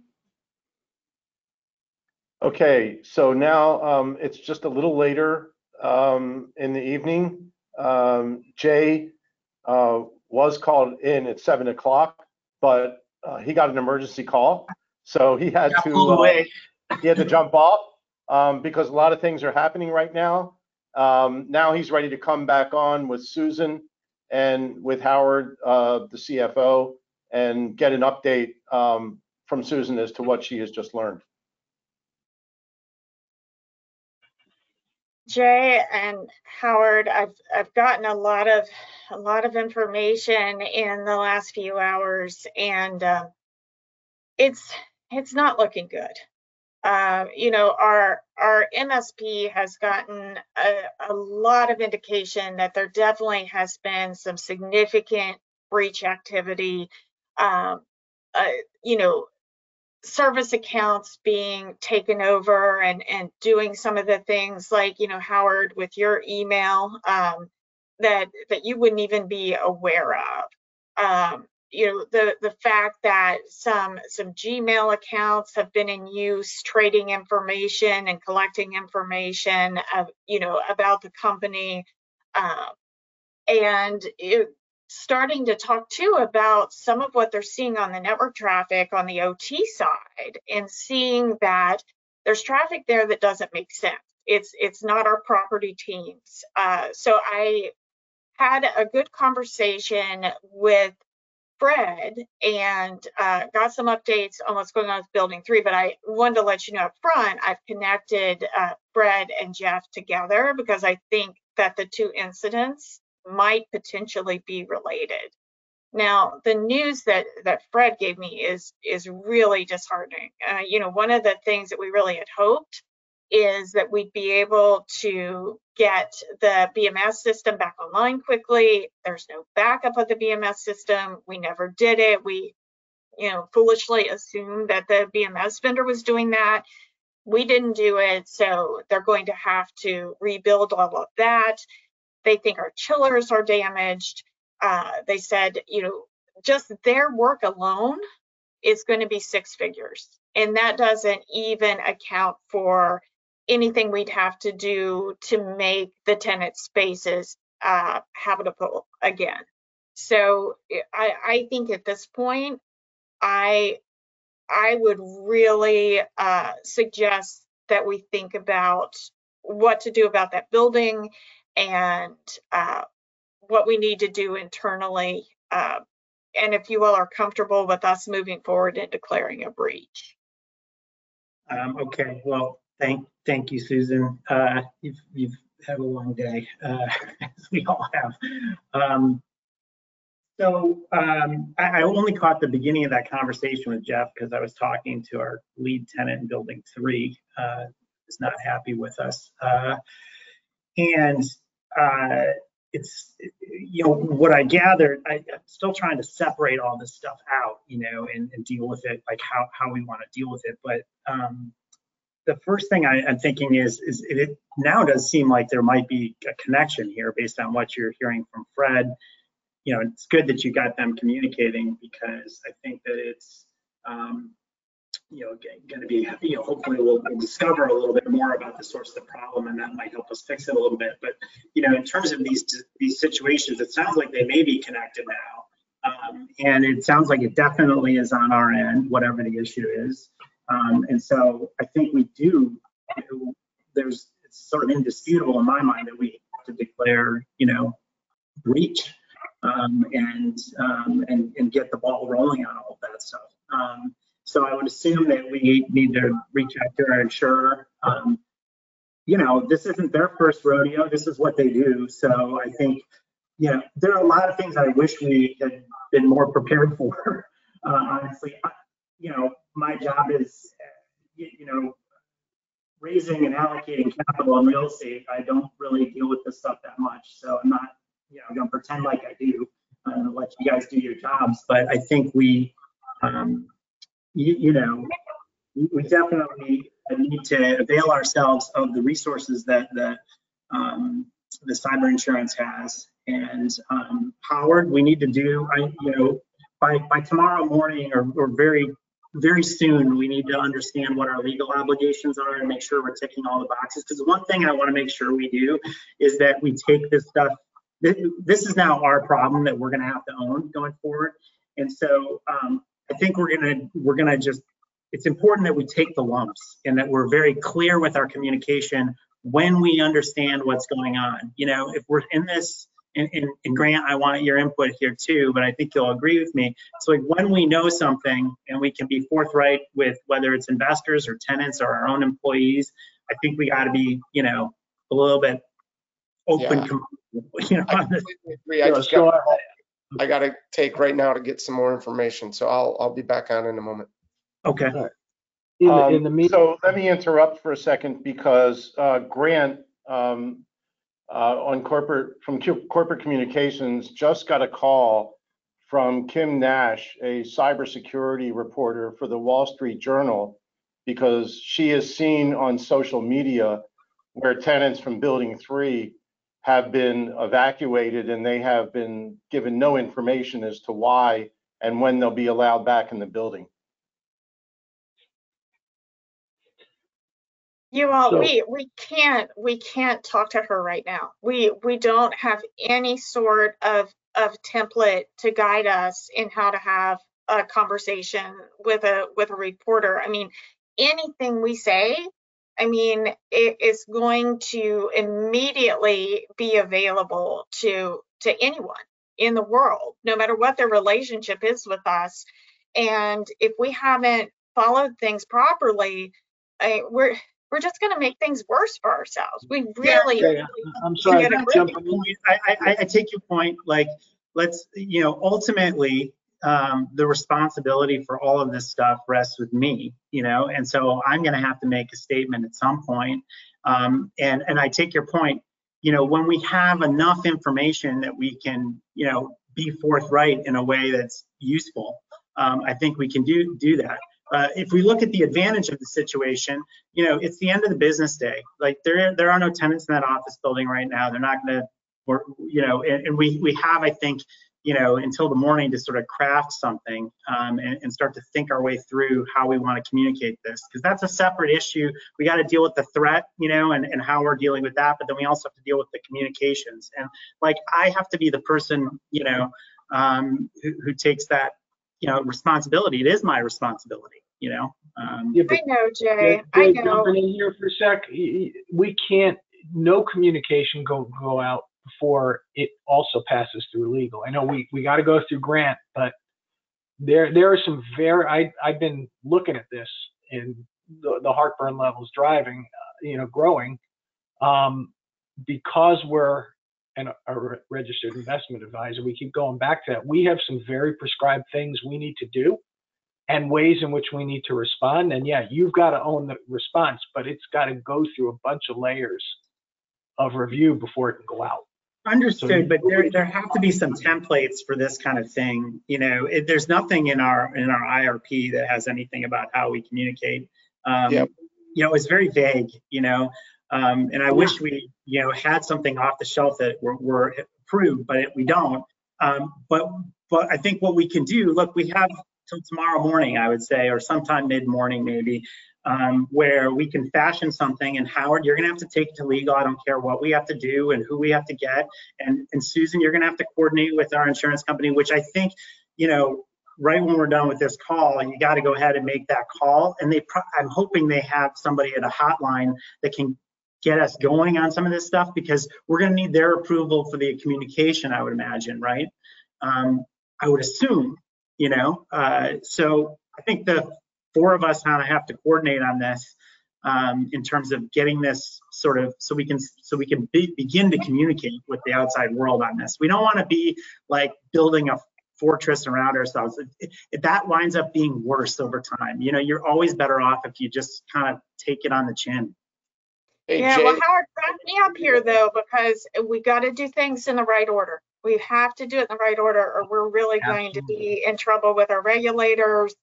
Okay, so now um, it's just a little later um, in the evening. Um, Jay uh, was called in at seven o'clock, but uh, he got an emergency call, so he had to uh, he had to jump off um, because a lot of things are happening right now. Um, now he's ready to come back on with Susan and with Howard, uh, the CFO, and get an update um, from Susan as to what she has just learned. Jay and Howard, I've, I've gotten a lot of, a lot of information in the last few hours and, uh, it's, it's not looking good. Uh, you know, our, our MSP has gotten a, a lot of indication that there definitely has been some significant breach activity. Um, uh, you know, service accounts being taken over and, and doing some of the things like, you know, Howard, with your email, um, that, that you wouldn't even be aware of. Um, you know, the, the fact that some, some Gmail accounts have been in use, trading information and collecting information of, you know, about the company. Um, and it, starting to talk too about some of what they're seeing on the network traffic on the OT side and seeing that there's traffic there that doesn't make sense. It's it's not our property teams. Uh, so I had a good conversation with Fred and uh, got some updates on what's going on with Building Three. But I wanted to let you know up front, I've connected uh, Fred and Jeff together because I think that the two incidents might potentially be related. Now, the news that that Fred gave me is is really disheartening. Uh, you know, one of the things that we really had hoped is that we'd be able to get the BMS system back online quickly. There's no backup of the BMS system. We never did it. We, you know, foolishly assumed that the BMS vendor was doing that. We didn't do it, so they're going to have to rebuild all of that. They think our chillers are damaged. Uh, they said, you know, just their work alone is going to be six figures. And that doesn't even account for anything we'd have to do to make the tenant spaces uh, habitable again. So I, I think at this point, I I would really uh, suggest that we think about what to do about that building and uh, what we need to do internally. Uh, and if you all are comfortable with us moving forward and declaring a breach. Um, okay, well, thank, thank you, Susan. Uh, you've, you've had a long day, uh, as we all have. Um, so, um, I, I only caught the beginning of that conversation with Jeff because I was talking to our lead tenant in building three, uh, not happy with us. Uh, and, uh, it's, you know, what I gathered, I, I'm still trying to separate all this stuff out, you know, and, and deal with it, like how, how we want to deal with it. But, um, the first thing I, I'm thinking is, is it, it now does seem like there might be a connection here based on what you're hearing from Fred. You know, it's good that you got them communicating because I think that it's, um, you know, going to be, you know, hopefully we'll, we'll discover a little bit more about the source of the problem and that might help us fix it a little bit. But, you know, in terms of these, these situations, it sounds like they may be connected now. Um, and it sounds like it definitely is on our end, whatever the issue is. Um, and so I think we do, there's, it's sort of indisputable in my mind that we have to declare, you know, reach um, and, um, and and get the ball rolling on all of that stuff. Um, so I would assume that we need to reach out to our insurer. Um, you know, this isn't their first rodeo. This is what they do. So I think, you know, there are a lot of things I wish we had been more prepared for. Uh, honestly, I- you know, my job is, you, know, raising and allocating capital in real estate. I don't really deal with this stuff that much. So I'm not, you know, gonna pretend like I do. Gonna let you guys do your jobs. But I think we, um, you, you know, we- definitely need to avail ourselves of the resources that that um, the cyber insurance has. And um, Howard, we need to do, I, you know, by by tomorrow morning or, or very very soon, we need to understand what our legal obligations are and make sure we're ticking all the boxes. Because one thing I want to make sure we do is that we take this stuff. This, this is now our problem that we're going to have to own going forward. And so um, I think we're gonna we're gonna just it's important that we take the lumps and that we're very clear with our communication when we understand what's going on. You know, if we're in this, and, and, and Grant, I want your input here too, but I think you'll agree with me. So like when we know something and we can be forthright with whether it's investors or tenants or our own employees, I think we got to be, you know, a little bit open. Yeah. com- You know, I completely agree. I just so got, I- I gotta take right now to get some more information, so I'll, I'll be back on in a moment. okay. In the, Um, in the meeting, So let me interrupt for a second because uh, Grant um, uh, on corporate, from Cu- corporate communications, just got a call from Kim Nash, a cybersecurity reporter for the Wall Street Journal, because she has seen on social media where tenants from Building 3 have been evacuated and they have been given no information as to why and when they'll be allowed back in the building. You all, So- we, we can't, we can't talk to her right now. We, we don't have any sort of, of template to guide us in how to have a conversation with a, with a reporter. I mean, anything we say, I mean, it is going to immediately be available to, to anyone in the world, no matter what their relationship is with us. And if we haven't followed things properly, I, we're, we're just going to make things worse for ourselves. We really, yeah, I'm sorry get jump really in. I, I, I- I take your point, like, let's, you know, ultimately, um, the responsibility for all of this stuff rests with me, you know, and so I'm gonna have to make a statement at some point. Um, and, and I take your point, you know, when we have enough information that we can, you know, be forthright in a way that's useful, um, I think we can do, do that. Uh, if we look at the advantage of the situation, you know, it's the end of the business day. Like there, there are no tenants in that office building right now. They're not gonna or, you know, and, and we, we have, I think, you know, until the morning to sort of craft something um, and, and start to think our way through how we want to communicate this. Because that's a separate issue. We got to deal with the threat, you know, and, and how we're dealing with that. But then we also have to deal with the communications. And like, I have to be the person, you know, um, who, who takes that, you know, responsibility. It is my responsibility, you know. Um, Yeah, I know, Jay, I Jay, know. jumping in here for a sec, y- y- we can't, no communication go, go out before it also passes through legal. I know we, we got to go through Grant, but there, there are some very, I, I've been looking at this and the, the heartburn levels driving, uh, you know, growing. Um, because we're an, a registered investment advisor, we keep going back to that. We have some very prescribed things we need to do and ways in which we need to respond. And yeah, you've got to own the response, but it's got to go through a bunch of layers of review before it can go out. Understood, but there, there have to be some templates for this kind of thing. You know, it, there's nothing in our, in our IRP that has anything about how we communicate. Um, Yep. You know, it's very vague, you know, um, and I wish we, you know, had something off the shelf that were, were approved, but it- we don't. Um, but, but I think what we can do, look, we have till tomorrow morning, I would say, or sometime mid-morning maybe, um, where we can fashion something. And Howard, you're gonna have to take it to legal. I don't care what we have to do and who we have to get. And, and Susan, you're gonna have to coordinate with our insurance company, which I think, you know, right when we're done with this call, you got to go ahead and make that call. And they, pro- I'm hoping they have somebody at a hotline that can get us going on some of this stuff because we're going to need their approval for the communication, I would imagine, right? Um, I would assume, you know. Uh, so I think the four of us kind of have to coordinate on this um, in terms of getting this sort of so we can so we can be, begin to communicate with the outside world on this. We don't want to be like building a fortress around ourselves. It, it, that winds up being worse over time. You know, you're always better off if you just kind of take it on the chin. Hey, Yeah, Jay, well, Howard, back me up here though, because we got to do things in the right order. We have to do it in the right order, or we're really going to be in trouble with our regulators,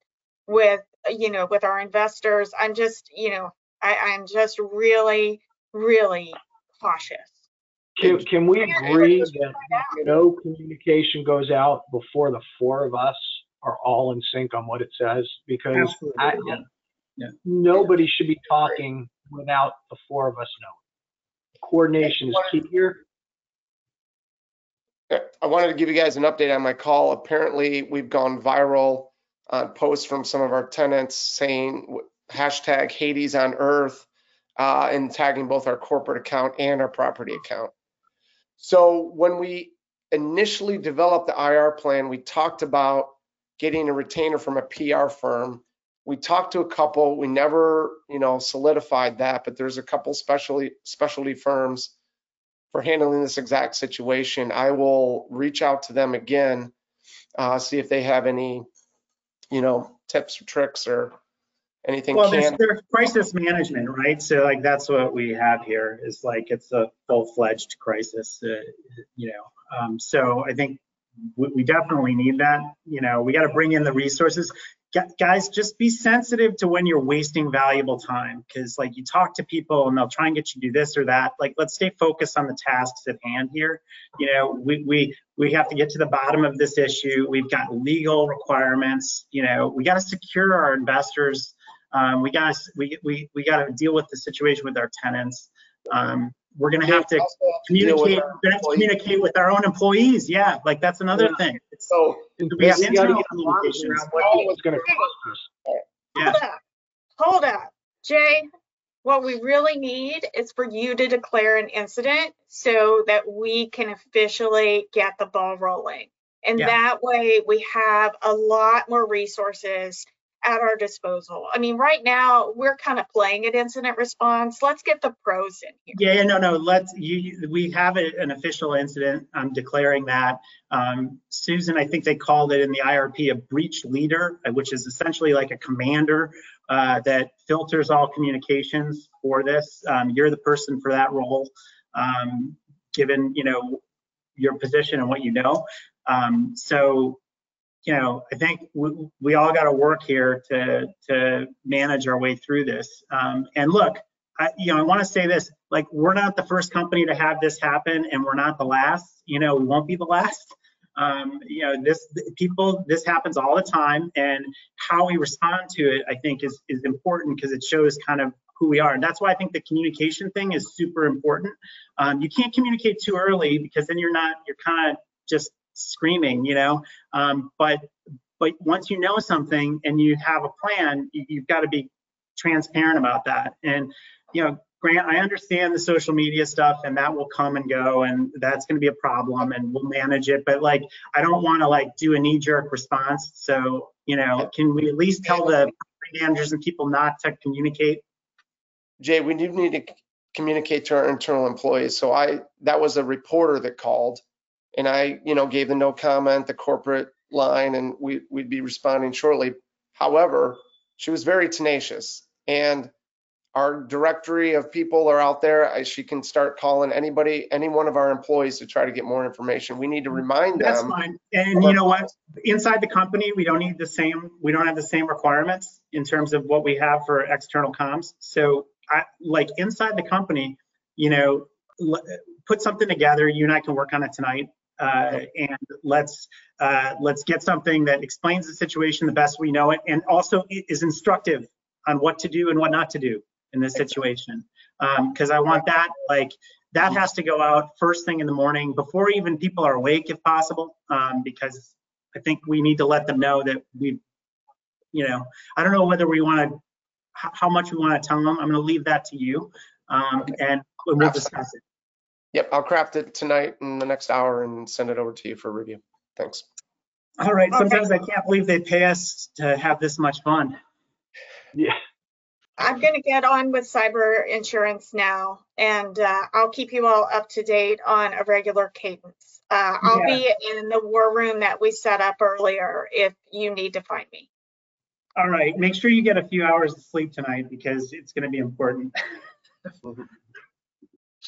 with, you know, with our investors. I'm just, you know, I, I'm just really, really cautious. Can, can we agree that no communication goes out before the four of us are all in sync on what it says? Because I, Yeah. Yeah. nobody should be talking without the four of us knowing. Coordination is key here. I wanted to give you guys an update on my call. Apparently, we've gone viral on posts from some of our tenants saying hashtag Hades on Earth uh, and tagging both our corporate account and our property account. So when we initially developed the IR plan, we talked about getting a retainer from a PR firm. We talked to a couple. We never, you know, solidified that, but there's a couple specialty specialty firms for handling this exact situation. I will reach out to them again, uh, see if they have any, you know, tips or tricks or anything. Well, there's, there's crisis management, right? So like that's what we have here is like it's a full-fledged crisis, uh, you know. Um, so I think we, we definitely need that. You know, we got to bring in the resources. Gu- Guys, just be sensitive to when you're wasting valuable time because like you talk to people and they'll try and get you to do this or that. Like let's stay focused on the tasks at hand here. You know, we we we have to get to the bottom of this issue. We've got legal requirements. You know, we got to secure our investors um, we got we we we got to deal with the situation with our tenants. Um, we're going to have to Also deal with communicate. We're going to have to communicate with our own employees. Yeah, like that's another Yeah. thing. It's, So we have gotta internal get our arms communications. around gonna cost us. Yeah. Hold up, hold up. Jay, what we really need is for you to declare an incident so that we can officially get the ball rolling. And Yeah. that way we have a lot more resources at our disposal. I mean, right now, we're kind of playing at incident response. Let's get the pros in here. Yeah, no, no. Let's you. We have a, an official incident. I'm declaring that. Um, Susan, I think they called it in the IRP a breach leader, uh, which is essentially like a commander uh, that filters all communications for this. Um, you're the person for that role, um, given you know your position and what you know. Um, so you know, I think we, we all got to work here to to manage our way through this. Um, and look, I, you know, I want to say this: like, we're not the first company to have this happen, and we're not the last. You know, we won't be the last. Um, you know, this people, this happens all the time, and how we respond to it, I think, is is important because it shows kind of who we are, and that's why I think the communication thing is super important. Um, you can't communicate too early because then you're not, you're kind of just screaming, you know. Um, but but once you know something and you have a plan, you, you've got to be transparent about that. And you know, Grant, I understand the social media stuff, and that will come and go, and that's going to be a problem, and we'll manage it. But like, I don't want to like do a knee-jerk response. So you know, can we at least tell the managers and people not to communicate? Jay, we do need to communicate to our internal employees. So I, that was a reporter that called and I, you know, gave the no comment, the corporate line, and we, we'd be responding shortly. However, she was very tenacious and our directory of people are out there. I- She can start calling anybody, any one of our employees to try to get more information. We need to remind That's them. fine. And you know what? Inside the company, we don't need the same, we don't have the same requirements in terms of what we have for external comms. So I, like inside the company, you know, put something together. You and I can work on it tonight. Uh, and let's, uh, let's get something that explains the situation the best we know it and also is instructive on what to do and what not to do in this situation. Um, cause I want that, like, that has to go out first thing in the morning before even people are awake if possible um, because i think we need to let them know that we you know i don't know whether we want to how much we want to tell them i'm going to leave that to you Um, and we'll discuss it. Yep, I'll craft it tonight in the next hour and send it over to you for review. Thanks. All right, Okay. sometimes I can't believe they pay us to have this much fun. Yeah. I'm going to get on with cyber insurance now, and uh, I'll keep you all up to date on a regular cadence. Uh, I'll Yeah. be in the war room that we set up earlier if you need to find me. All right, make sure you get a few hours of sleep tonight because it's gonna be important.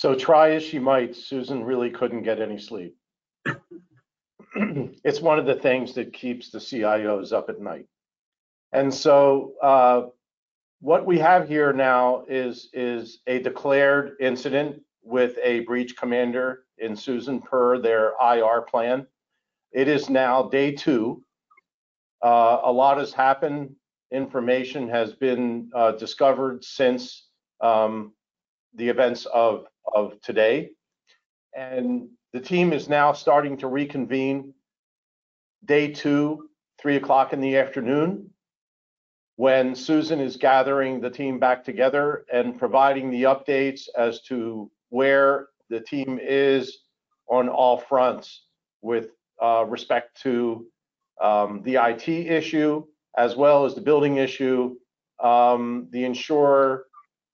So try as she might, Susan really couldn't get any sleep. It's one of the things that keeps the CIOs up at night. And so uh, what we have here now is, is a declared incident with a breach commander in Susan per their IR plan. It is now day two. Uh, A lot has happened. Information has been uh, discovered since um, the events of, of today. And the team is now starting to reconvene day two, three o'clock in the afternoon, when Susan is gathering the team back together and providing the updates as to where the team is on all fronts with uh, respect to um, the IT issue, as well as the building issue, um, the insurer,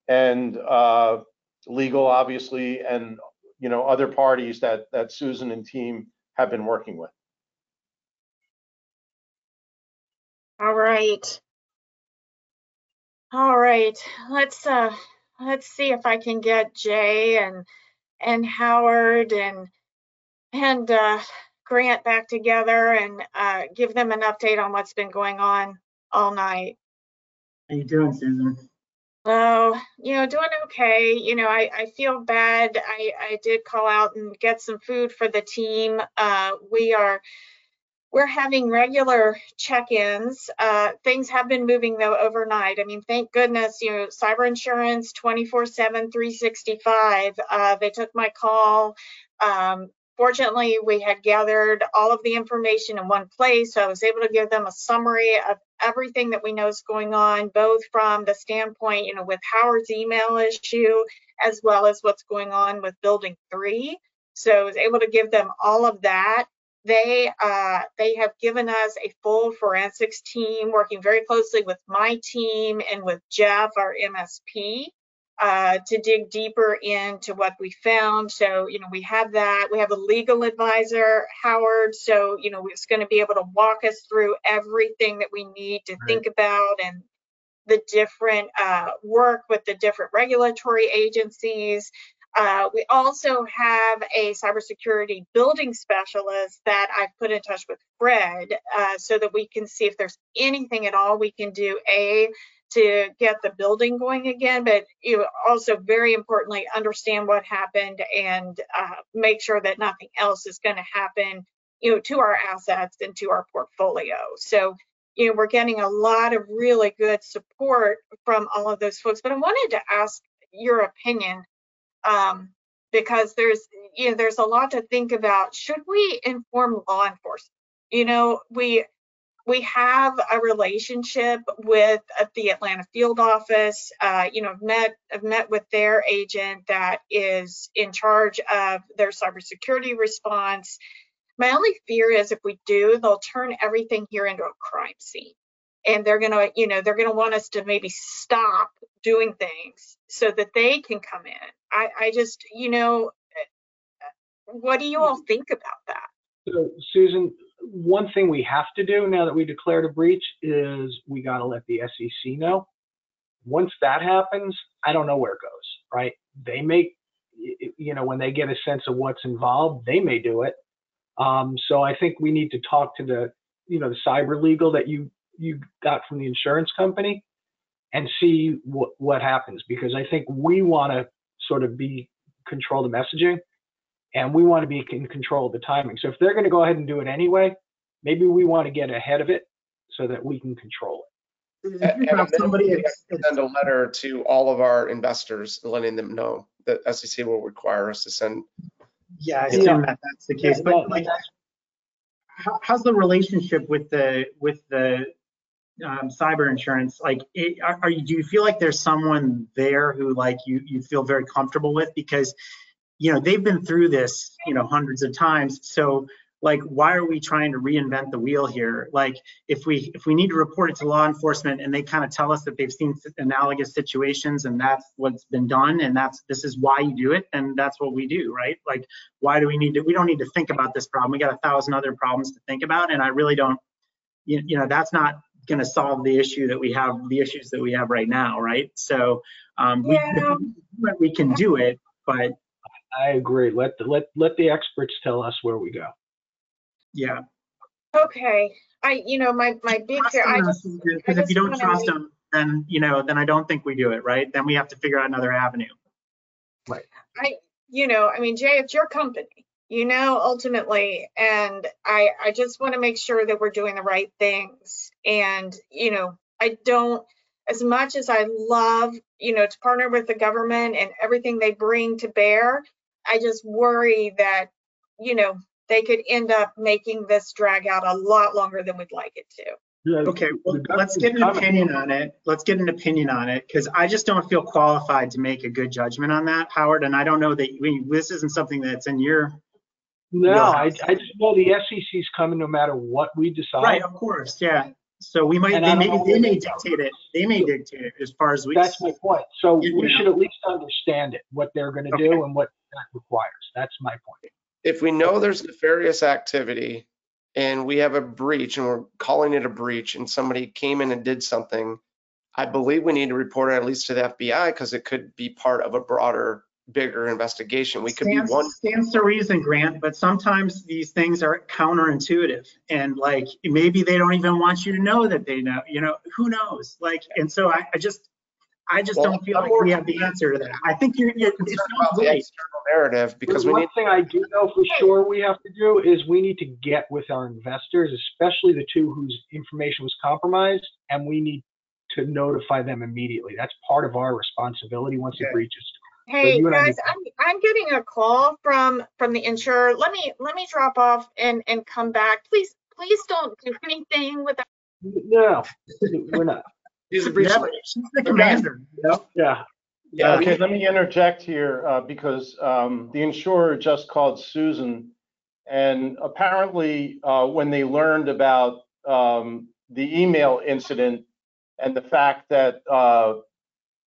and uh, legal, obviously, and, you know, other parties that, that Susan and team have been working with. All right. All right, let's, uh, let's see if I can get Jay and, and Howard and, and, uh, Grant back together and, uh, give them an update on what's been going on all night. How you doing, Susan? Oh, you know, doing okay. You know, I, I feel bad. I, I did call out and get some food for the team. Uh, we are, we're having regular check-ins. Uh, things have been moving though overnight. I mean, thank goodness, you know, cyber insurance 24 7, 365. Uh, they took my call. Um, fortunately, we had gathered all of the information in one place. So I was able to give them a summary of everything that we know is going on, both from the standpoint, you know, with Howard's email issue, as well as what's going on with building three. So I was able to give them all of that. They uh, they have given us a full forensics team working very closely with my team and with Jeff, our MSP, uh, to dig deeper into what we found. So you know we have that. We have a legal advisor, Howard. So you know he's going to be able to walk us through everything that we need to think about and the different uh, work with the different regulatory agencies. Uh, we also have a cybersecurity building specialist that I've put in touch with Fred uh, so that we can see if there's anything at all we can do, A, to get the building going again, but you also very importantly, understand what happened and uh, make sure that nothing else is going to happen, you know, to our assets and to our portfolio. So, you know, we're getting a lot of really good support from all of those folks. But I wanted to ask your opinion um, because there's you know there's a lot to think about. Should we inform law enforcement? You know, we we have a relationship with uh, the Atlanta field office. Uh, you know, I've met I've met with their agent that is in charge of their cybersecurity response. My only fear is if we do, they'll turn everything here into a crime scene. And they're gonna, you know, they're gonna want us to maybe stop doing things so that they can come in. I, I just, you know, what do you all think about that? So Susan, one thing we have to do now that we declared a breach is we got to let the SEC know. Once that happens, I don't know where it goes, right? They may, you know, when they get a sense of what's involved, they may do it. Um, so I think we need to talk to the, you know, the cyber legal that you you got from the insurance company and see what what happens because I think we want to sort of be control the messaging and we want to be in control of the timing. So if they're going to go ahead and do it anyway, maybe we want to get ahead of it so that we can control it. If you have somebody, We it's- it's- Send a letter to all of our investors, letting them know that SEC will require us to send. Yeah, I Yeah. that that's the case, Yeah, but no, like, how, how's the relationship with the, with the um, cyber insurance, like, it, are, are you, do you feel like there's someone there who like you, you feel very comfortable with? Because, you know, they've been through this, you know, hundreds of times. So like, why are we trying to reinvent the wheel here? Like, if we, if we need to report it to law enforcement and they kind of tell us that they've seen analogous situations and that's what's been done and that's, this is why you do it, and that's what we do, right? Like, why do we need to, we don't need to think about this problem. We got a thousand other problems to think about and I really don't, you, you know, that's not going to solve the issue that we have, the issues that we have right now, right? So um, we, Yeah. we can do it, but I agree. Let the, let let the experts tell us where we go. yeah. Okay, I, you know, my, my big fear, I just, I Because if you don't trust make- them, then, you know, then I don't think we do it, right? Then we have to figure out another avenue. Right. I, you know, I mean, Jay, it's your company, you know, ultimately, and I, I just want to make sure that we're doing the right things. And, you know, I don't, as much as I love, you know, to partner with the government and everything they bring to bear, I just worry that, you know, they could end up making this drag out a lot longer than we'd like it to. Okay, well, let's get an opinion on it. Let's get an opinion on it, because I just don't feel qualified to make a good judgment on that, Howard, and I don't know that, we- this isn't something that's in your, No, I. I just know the SEC's coming no matter what we decide. right, of course, yeah. So we might, And they I don't maybe, they may dictate it, they may dictate it as far as we. That's my point. So Yeah. we should at least understand it, what they're gonna Okay. do and what that requires. That's my point. if we know there's nefarious activity and we have a breach and we're calling it a breach and somebody came in and did something, I believe we need to report it at least to the FBI because it could be part of a broader, bigger investigation. We could be one. Stands to reason, Grant, but sometimes these things are counterintuitive and like, maybe they don't even want you to know that they know, you know, who knows? Like, and so I, I just, I just Well, don't feel like we have the answer to that. I think you're, you're, it concerned sounds about the external narrative because we One need, thing I do know for sure we have to do is we need to get with our investors, especially the two whose information was compromised, and we need to notify them immediately. That's part of our responsibility once it Okay. breaches. Hey, you and I guys, I'm, I'm getting a call from, from the insurer. Let me, let me drop off and, and come back. Please, please don't do anything without No, we're not. These are breaches. Yeah, but she's the commander, you know? Yeah. Yeah, okay, let me interject here, uh, because, um, the insurer just called Susan. And apparently, uh, when they learned about, um, the email incident and the fact that, uh,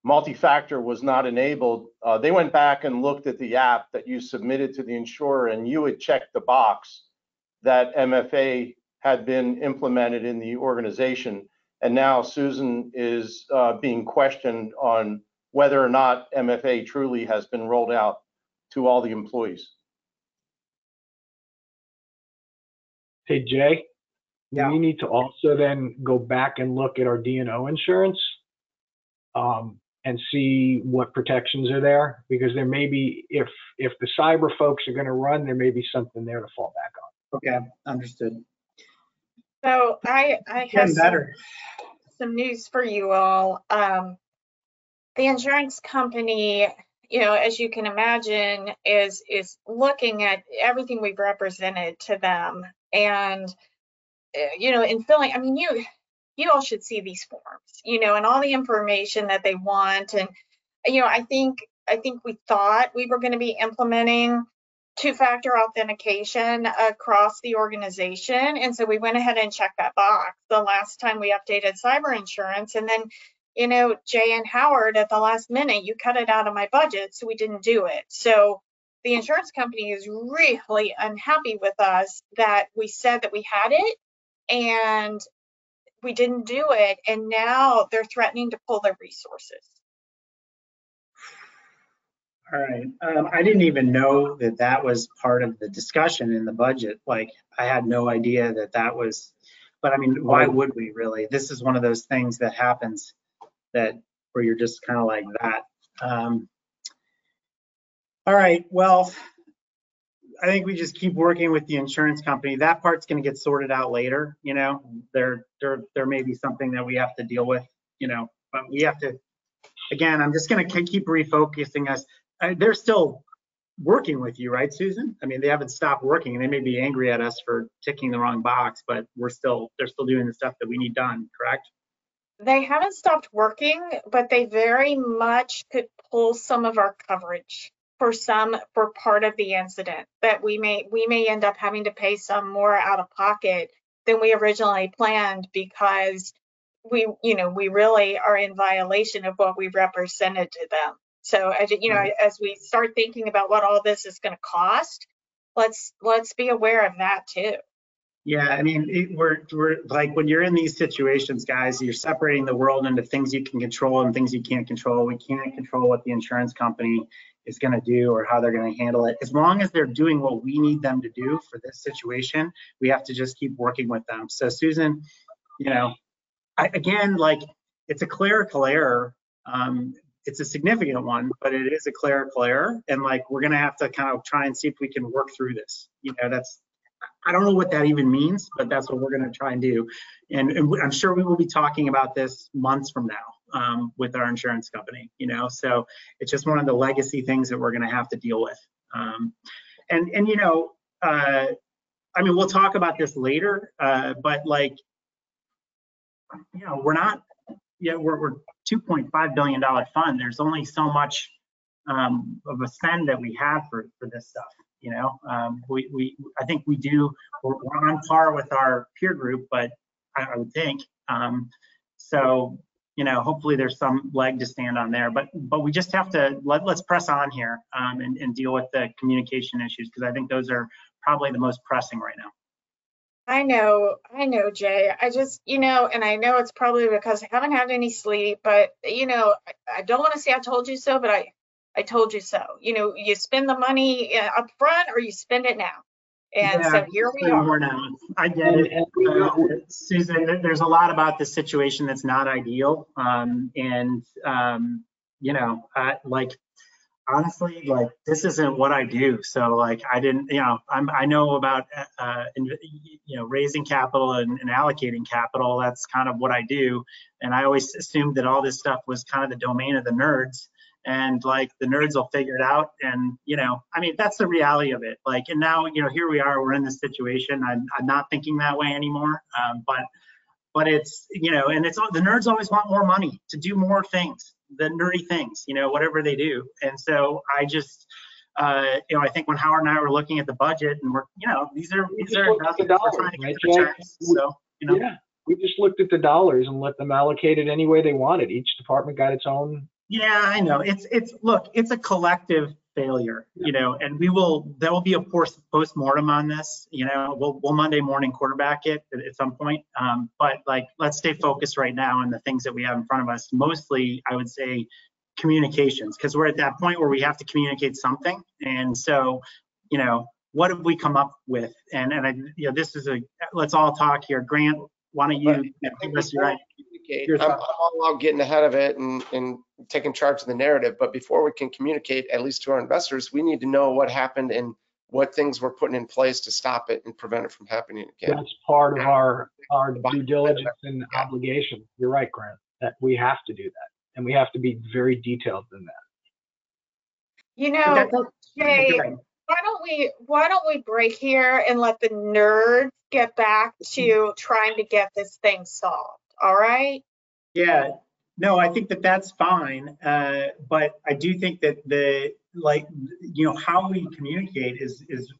multi-factor was not enabled, uh, they went back and looked at the app that you submitted to the insurer and you had checked the box that MFA had been implemented in the organization. And now Susan is, uh, being questioned on whether or not MFA truly has been rolled out to all the employees. Hey, Jay, Yeah. we need to also then go back and look at our D and O insurance um, and see what protections are there, because there may be, if, if the cyber folks are gonna run, there may be something there to fall back on. Okay, understood. So I, I have some, better. some news for you all. Um, the insurance company, you know, as you can imagine, is, is looking at everything we've represented to them. And, uh, you know, in filling, I mean, you, you all should see these forms, you know, and all the information that they want. And, you know, I think, I think we thought we were going to be implementing two-factor authentication across the organization. And so we went ahead and checked that box the last time we updated cyber insurance. And then, you know, Jay and Howard at the last minute, you cut it out of my budget, so we didn't do it. So the insurance company is really unhappy with us that we said that we had it and we didn't do it. And now they're threatening to pull their resources. All right. Um, I didn't even know that that was part of the discussion in the budget. Like, I had no idea that that was, but I mean, why would we really? This is one of those things that happens that, where you're just kind of like that. Um, all right, well, I think we just keep working with the insurance company. That part's gonna get sorted out later, you know? There, there, there may be something that we have to deal with, you know, but we have to, again, I'm just gonna keep refocusing us. They're still working with you, right, Susan? I mean, they haven't stopped working and they may be angry at us for ticking the wrong box, but we're still, they're still doing the stuff that we need done, correct? they haven't stopped working, but they very much could pull some of our coverage for some, for part of the incident, that we may, we may end up having to pay some more out of pocket than we originally planned because we, you know, we really are in violation of what we represented to them. So, as you know, as we start thinking about what all this is gonna cost, let's, let's be aware of that too. Yeah, I mean, it, we're, we're like when you're in these situations, guys, you're separating the world into things you can control and things you can't control. We can't control what the insurance company is going to do or how they're going to handle it. As long as they're doing what we need them to do for this situation, we have to just keep working with them. So, Susan, you know, I, again, like it's a clerical error. Um, it's a significant one, but it is a clerical error, and like we're going to have to kind of try and see if we can work through this. You know, that's I don't know what that even means, but that's what we're going to try and do. And, and I'm sure we will be talking about this months from now um, with our insurance company, you know, so it's just one of the legacy things that we're going to have to deal with. Um, and, and, you know, uh, I mean, we'll talk about this later, uh, but like, you know, we're not, yeah, we're, we're $2.5 billion fund. There's only so much um, of a spend that we have for, for this stuff. You know, um, we, we, I think we do, we're, on par with our peer group, but I, I would think. Um, so, you know, hopefully there's some leg to stand on there, but, but we just have to, let, let's press on here um, and, and deal with the communication issues because I think those are probably the most pressing right now. I know, I know, Jay. I just, you know, and I know it's probably because I haven't had any sleep, but you know, I, I don't want to say I told you so, but I, I told you so. You know, you spend the money uh, up front or you spend it now. And Yeah, so here we are. now. I get it. Uh, Susan, there's a lot about this situation that's not ideal. Um, and, um, you know, uh, like, honestly, like, this isn't what I do. So like, I didn't, you know, I'm, I know about, uh, you know, raising capital and, and allocating capital. That's kind of what I do. And I always assumed that all this stuff was kind of the domain of the nerds and like the nerds will figure it out and you know i mean that's the reality of it like and now you know here we are we're in this situation i'm, I'm not thinking that way anymore um, but but it's you know and it's all the nerds always want more money to do more things the nerdy things you know whatever they do and so i just uh, you know, I think when Howard and I were looking at the budget and we're, you know, these are, these are, looked at the investments, we're dollars, trying to right, get Jay? returns. So, you know, Yeah, we just looked at the dollars and let them allocate it any way they wanted. Each department got its own. Yeah, I know. It's, it's, look, it's a collective failure, you know, and we will, there will be a post mortem on this, you know, we'll, we'll Monday morning quarterback it at, at some point. Um, but like, let's stay focused right now on the things that we have in front of us. Mostly, I would say communications, because we're at that point where we have to communicate something. And so, you know, what have we come up with? And, and I, you know, this is a, let's all talk here. Grant, why don't you give us your, we communicate, I'm, I'm all about getting ahead of it and, and taking charge of the narrative. But before we can communicate, at least to our investors, we need to know what happened and what things were putting in place to stop it and prevent it from happening again. That's part of our, our due diligence and obligation. You're right, Grant, that we have to do that. And we have to be very detailed in that. You know, Jay, why don't we, why don't we break here and let the nerds get back to mm-hmm. trying to get this thing solved, all right? Yeah, no, I think that that's fine. Uh, but I do think that the, like, you know, how we communicate is, is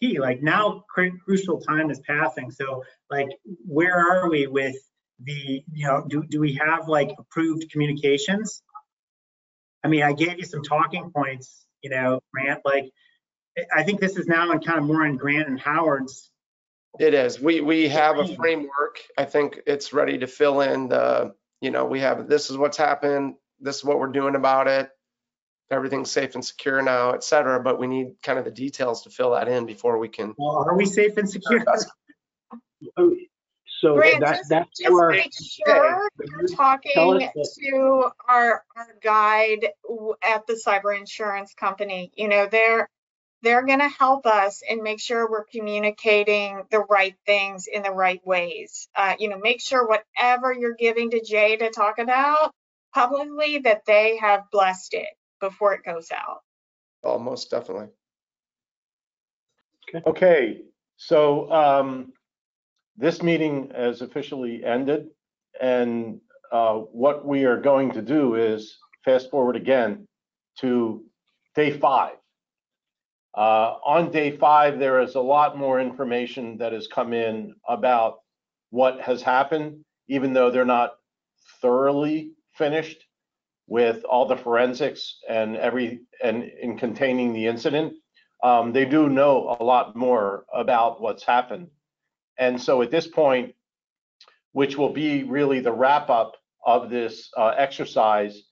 key. Like now cru- crucial time is passing. So like, where are we with the, you know, do, do we have like approved communications? I mean, I gave you some talking points, you know, Grant, like, I think this is now in kind of more in Grant and Howard's It is. We, we have a framework. I think it's ready to fill in the, you know, we have, this is what's happened, this is what we're doing about it. Everything's safe and secure now, et cetera, but we need kind of the details to fill that in before we can. well, are we safe and secure? So Grant, that, just, that's just where. make sure you're talking to our, our guide at the cyber insurance company. You know, they're, they're gonna help us and make sure we're communicating the right things in the right ways. Uh, you know, make sure whatever you're giving to Jay to talk about publicly, that they have blessed it before it goes out. Almost definitely. Okay, so um, this meeting has officially ended, and uh, what we are going to do is fast forward again to day five. Uh, On day five, there is a lot more information that has come in about what has happened, even though they're not thoroughly finished with all the forensics and every, and in containing the incident. Um, They do know a lot more about what's happened. And so at this point, which will be really the wrap up of this uh, exercise,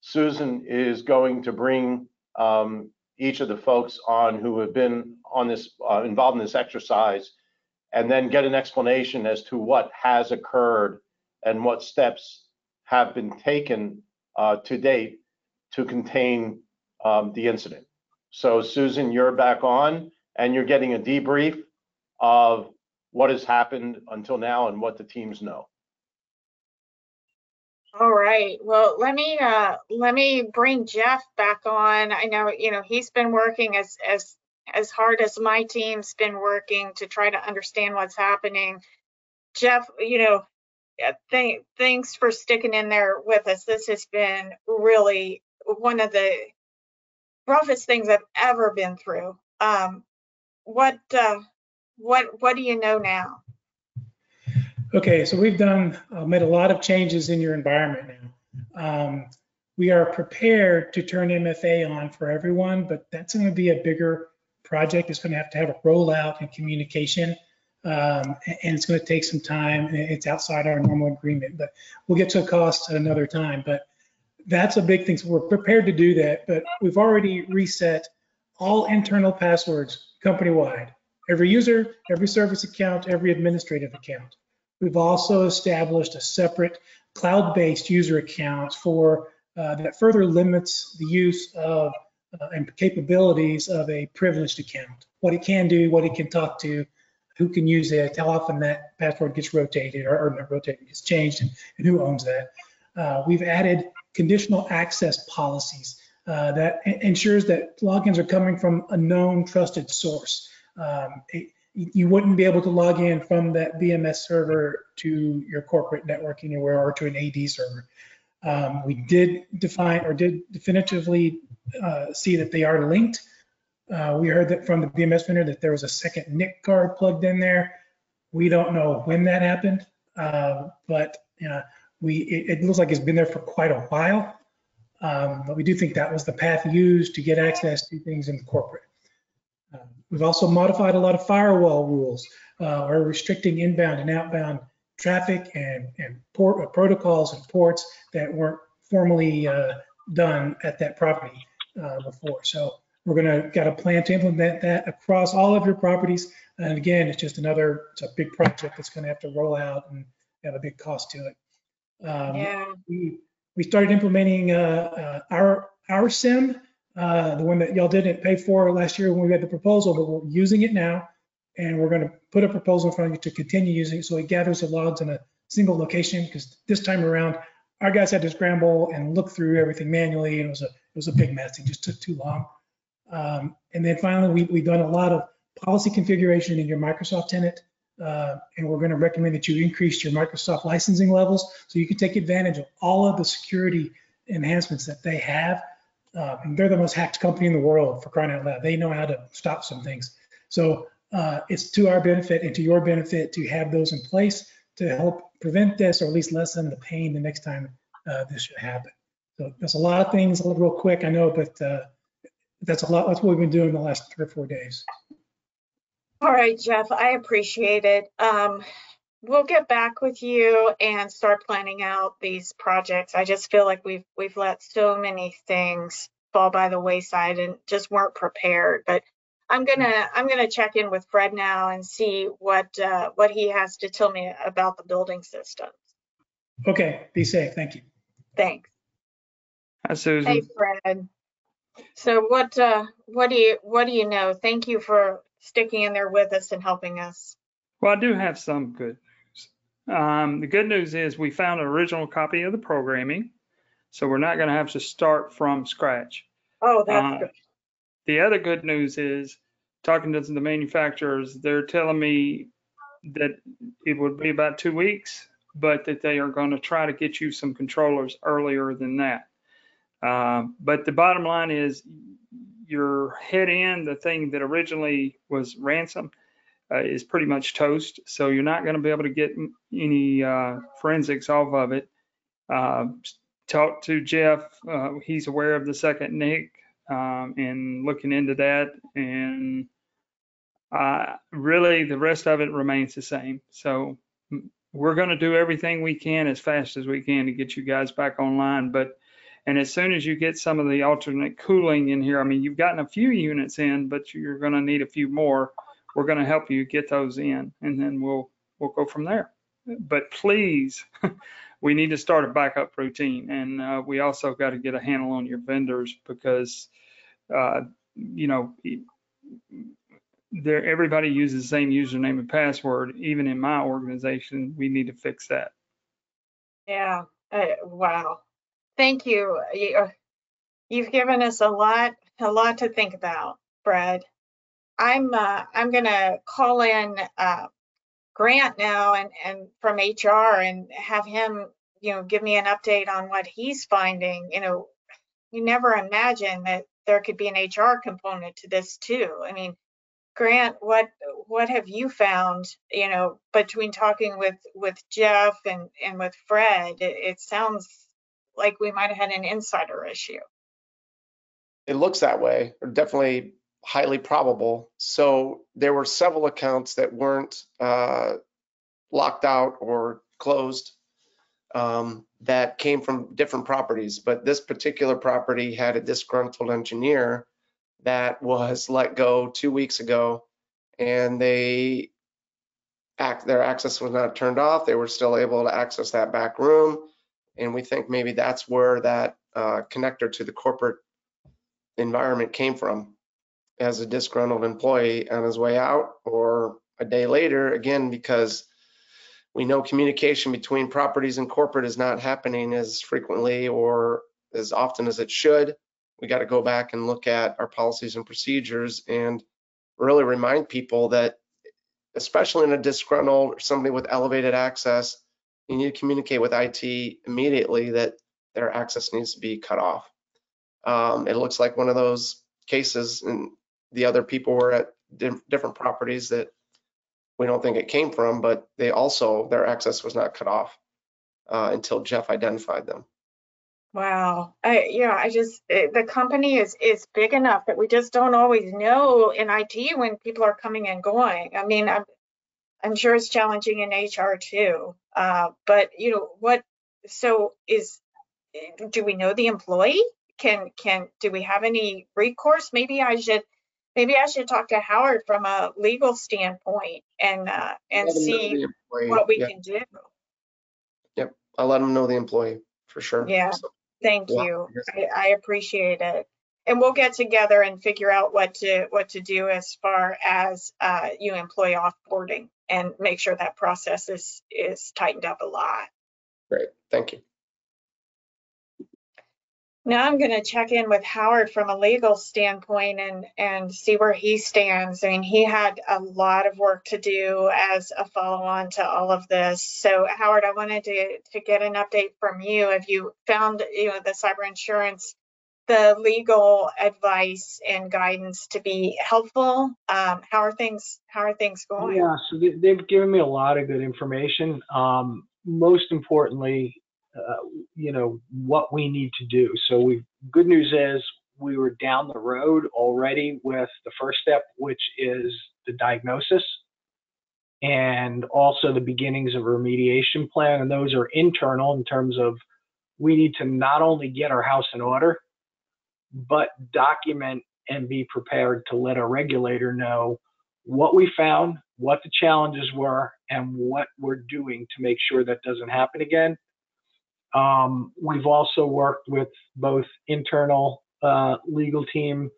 Susan is going to bring um, each of the folks on who have been on this, uh, involved in this exercise, and then get an explanation as to what has occurred and what steps have been taken uh, to date to contain um, the incident. So Susan, you're back on, and you're getting a debrief of what has happened until now and what the teams know. All right. Well, let me uh let me bring Jeff back on. I know, you know, he's been working as as as hard as my team's been working to try to understand what's happening. Jeff, you know, thank thanks for sticking in there with us. This has been really one of the roughest things I've ever been through. Um what uh what what do you know now? Okay, so we've done, uh, made a lot of changes in your environment now. Um, we are prepared to turn MFA on for everyone, but that's going to be a bigger project. It's going to have to have a rollout and communication, um, and it's going to take some time. It's outside our normal agreement, but we'll get to a cost at another time. But that's a big thing. So we're prepared to do that, but we've already reset all internal passwords company-wide. Every user, every service account, every administrative account. We've also established a separate cloud-based user account for uh, that further limits the use of uh, and capabilities of a privileged account. What it can do, what it can talk to, who can use it, how often that password gets rotated or, or not rotated, gets changed, and, and who owns that. Uh, we've added conditional access policies uh, that ensures that logins are coming from a known trusted source. Um, it- you wouldn't be able to log in from that BMS server to your corporate network anywhere or to an AD server. Um, we did define or did definitively uh, see that they are linked. Uh, we heard that from the BMS vendor that there was a second NIC card plugged in there. We don't know when that happened, uh, but we it, it looks like it's been there for quite a while. Um, but we do think that was the path used to get access to things in the corporate. We've also modified a lot of firewall rules, uh, or restricting inbound and outbound traffic and, and port, uh, protocols and ports that weren't formally uh, done at that property uh, before. So we're gonna, got a plan to implement that across all of your properties. And again, it's just another, it's a big project that's gonna have to roll out and have a big cost to it. Um, Yeah. we, we started implementing uh, uh, our, our SIEM, uh, the one that y'all didn't pay for last year when we had the proposal, but we're using it now. And we're going to put a proposal in front of you to continue using it so it gathers the logs in a single location because this time around, our guys had to scramble and look through everything manually and it was a, it was a big mess. It just took too long. Um, and then finally, we, we've done a lot of policy configuration in your Microsoft tenant. Uh, and we're going to recommend that you increase your Microsoft licensing levels so you can take advantage of all of the security enhancements that they have. Uh, they're the most hacked company in the world for crying out loud. They know how to stop some things. So uh, it's to our benefit and to your benefit to have those in place to help prevent this or at least lessen the pain the next time uh, this should happen. So there's a lot of things, real quick, I know, but uh, that's a lot. That's what we've been doing the last three or four days. All right, Jeff, I appreciate it. Um, we'll get back with you and start planning out these projects. I just feel like we've we've let so many things fall by the wayside and just weren't prepared. But I'm gonna I'm gonna check in with Fred now and see what uh, what he has to tell me about the building system. Okay, be safe. Thank you. Thanks. Hi, Susan. Hey, Fred. So what uh, what do you what do you know? Thank you for sticking in there with us and helping us. Well, I do have some good news. Um, the good news is we found an original copy of the programming, so we're not going to have to start from scratch. Oh, that's Uh, good. The other good news is talking to the manufacturers, they're telling me that it would be about two weeks but that they are going to try to get you some controllers earlier than that. Um, but the bottom line is your head end, the thing that originally was ransom, uh, is pretty much toast. So you're not going to be able to get any uh, forensics off of it. Uh, talk to Jeff. Uh, he's aware of the second NIC um, and looking into that. And uh, really, the rest of it remains the same. So we're going to do everything we can as fast as we can to get you guys back online. But and as soon as you get some of the alternate cooling in here, I mean, you've gotten a few units in, but you're going to need a few more. We're going to help you get those in, and then we'll we'll go from there. But please, we need to start a backup routine, and uh, we also got to get a handle on your vendors because, uh, you know, there everybody uses the same username and password. Even in my organization, we need to fix that. Yeah, uh, wow. Thank you. Uh, You've given us a lot, a lot to think about, Brad. I'm, uh, I'm gonna call in, uh, Grant now and, and from HR and have him, you know, give me an update on what he's finding. You know, you never imagine that there could be an HR component to this too. I mean, Grant, what, what have you found, you know, between talking with, with Jeff and, and with Fred? It, it sounds like we might have had an insider issue. It looks that way, definitely highly probable. So there were several accounts that weren't uh, locked out or closed um, that came from different properties. But this particular property had a disgruntled engineer that was let go two weeks ago, and they act their access was not turned off. They were still able to access that back room, and we think maybe that's where that uh, connector to the corporate environment came from as a disgruntled employee on his way out or a day later, again, because we know communication between properties and corporate is not happening as frequently or as often as it should. We got to go back and look at our policies and procedures and really remind people that, especially in a disgruntled or somebody with elevated access, you need to communicate with IT immediately that their access needs to be cut off. Um, it looks like one of those cases and the other people were at di- different properties that we don't think it came from, but they also, their access was not cut off uh, until Jeff identified them. Wow. I, yeah, I just, eh, the company is, is big enough that we just don't always know in IT when people are coming and going. I mean, I'm, I'm sure it's challenging in HR too. Uh, but you know, what, so is, eh, do we know the employee? Can, can, do we have any recourse? Maybe I should, maybe I should talk to Howard from a legal standpoint and, uh, and Let 'em know see what we Yeah, can do. Yep, I'll let them know the employee for sure. Yeah. So, Thank you. I I, I appreciate it. And we'll get together and figure out what to, what to do as far as, uh, you employee offboarding and make sure that process is, is tightened up a lot. Great, thank you. Now I'm gonna check in with Howard from a legal standpoint and, and see where he stands. I mean, he had a lot of work to do as a follow-on to all of this. So Howard, I wanted to, to get an update from you. Have you found, you know, the cyber insurance, the legal advice and guidance to be helpful? Um, how are things, how are things going? Yeah, so they, they've given me a lot of good information. Um, most importantly, uh, you know, what we need to do. So we, good news is we were down the road already with the first step, which is the diagnosis and also the beginnings of a remediation plan. And those are internal in terms of we need to not only get our house in order, but document and be prepared to let our regulator know what we found, what the challenges were, and what we're doing to make sure that doesn't happen again. Um, we've also worked with both internal uh, legal team,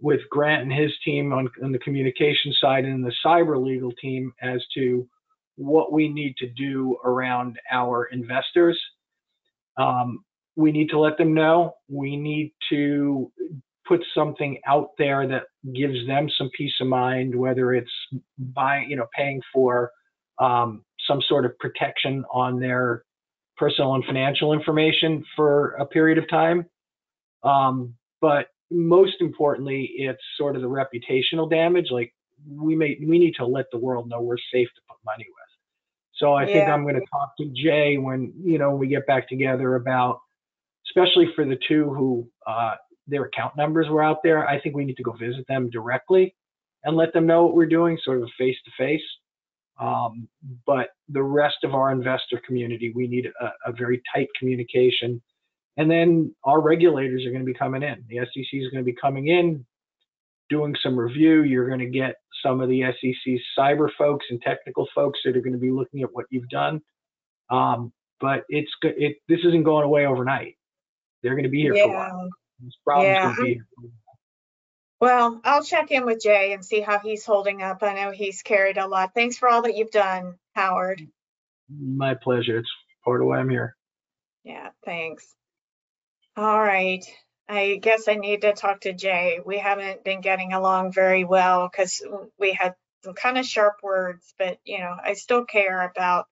with Grant and his team on, on the communication side, and the cyber legal team as to what we need to do around our investors. Um, we need to let them know. We need to put something out there that gives them some peace of mind, whether it's buying, you know, paying for um, some sort of protection on their personal and financial information for a period of time. Um, but most importantly, it's sort of the reputational damage. Like we may we need to let the world know we're safe to put money with. So I think I'm going to talk to Jay when you know we get back together about, especially for the two who uh, their account numbers were out there. I think we need to go visit them directly and let them know what we're doing, sort of face to face. Um, But the rest of our investor community, we need a, a very tight communication. And then our regulators are going to be coming in. The SEC is going to be coming in, doing some review. You're going to get some of the SEC's cyber folks and technical folks that are going to be looking at what you've done. Um, but it's it this isn't going away overnight. They're going to be here for a while. This problem's Yeah, going to be here. For a while. Well, I'll check in with Jay and see how he's holding up. I know he's carried a lot. Thanks for all that you've done, Howard. My pleasure. It's part of why I'm here. Yeah, thanks. All right. I guess I need to talk to Jay. We haven't been getting along very well because we had some kind of sharp words, but you know, I still care about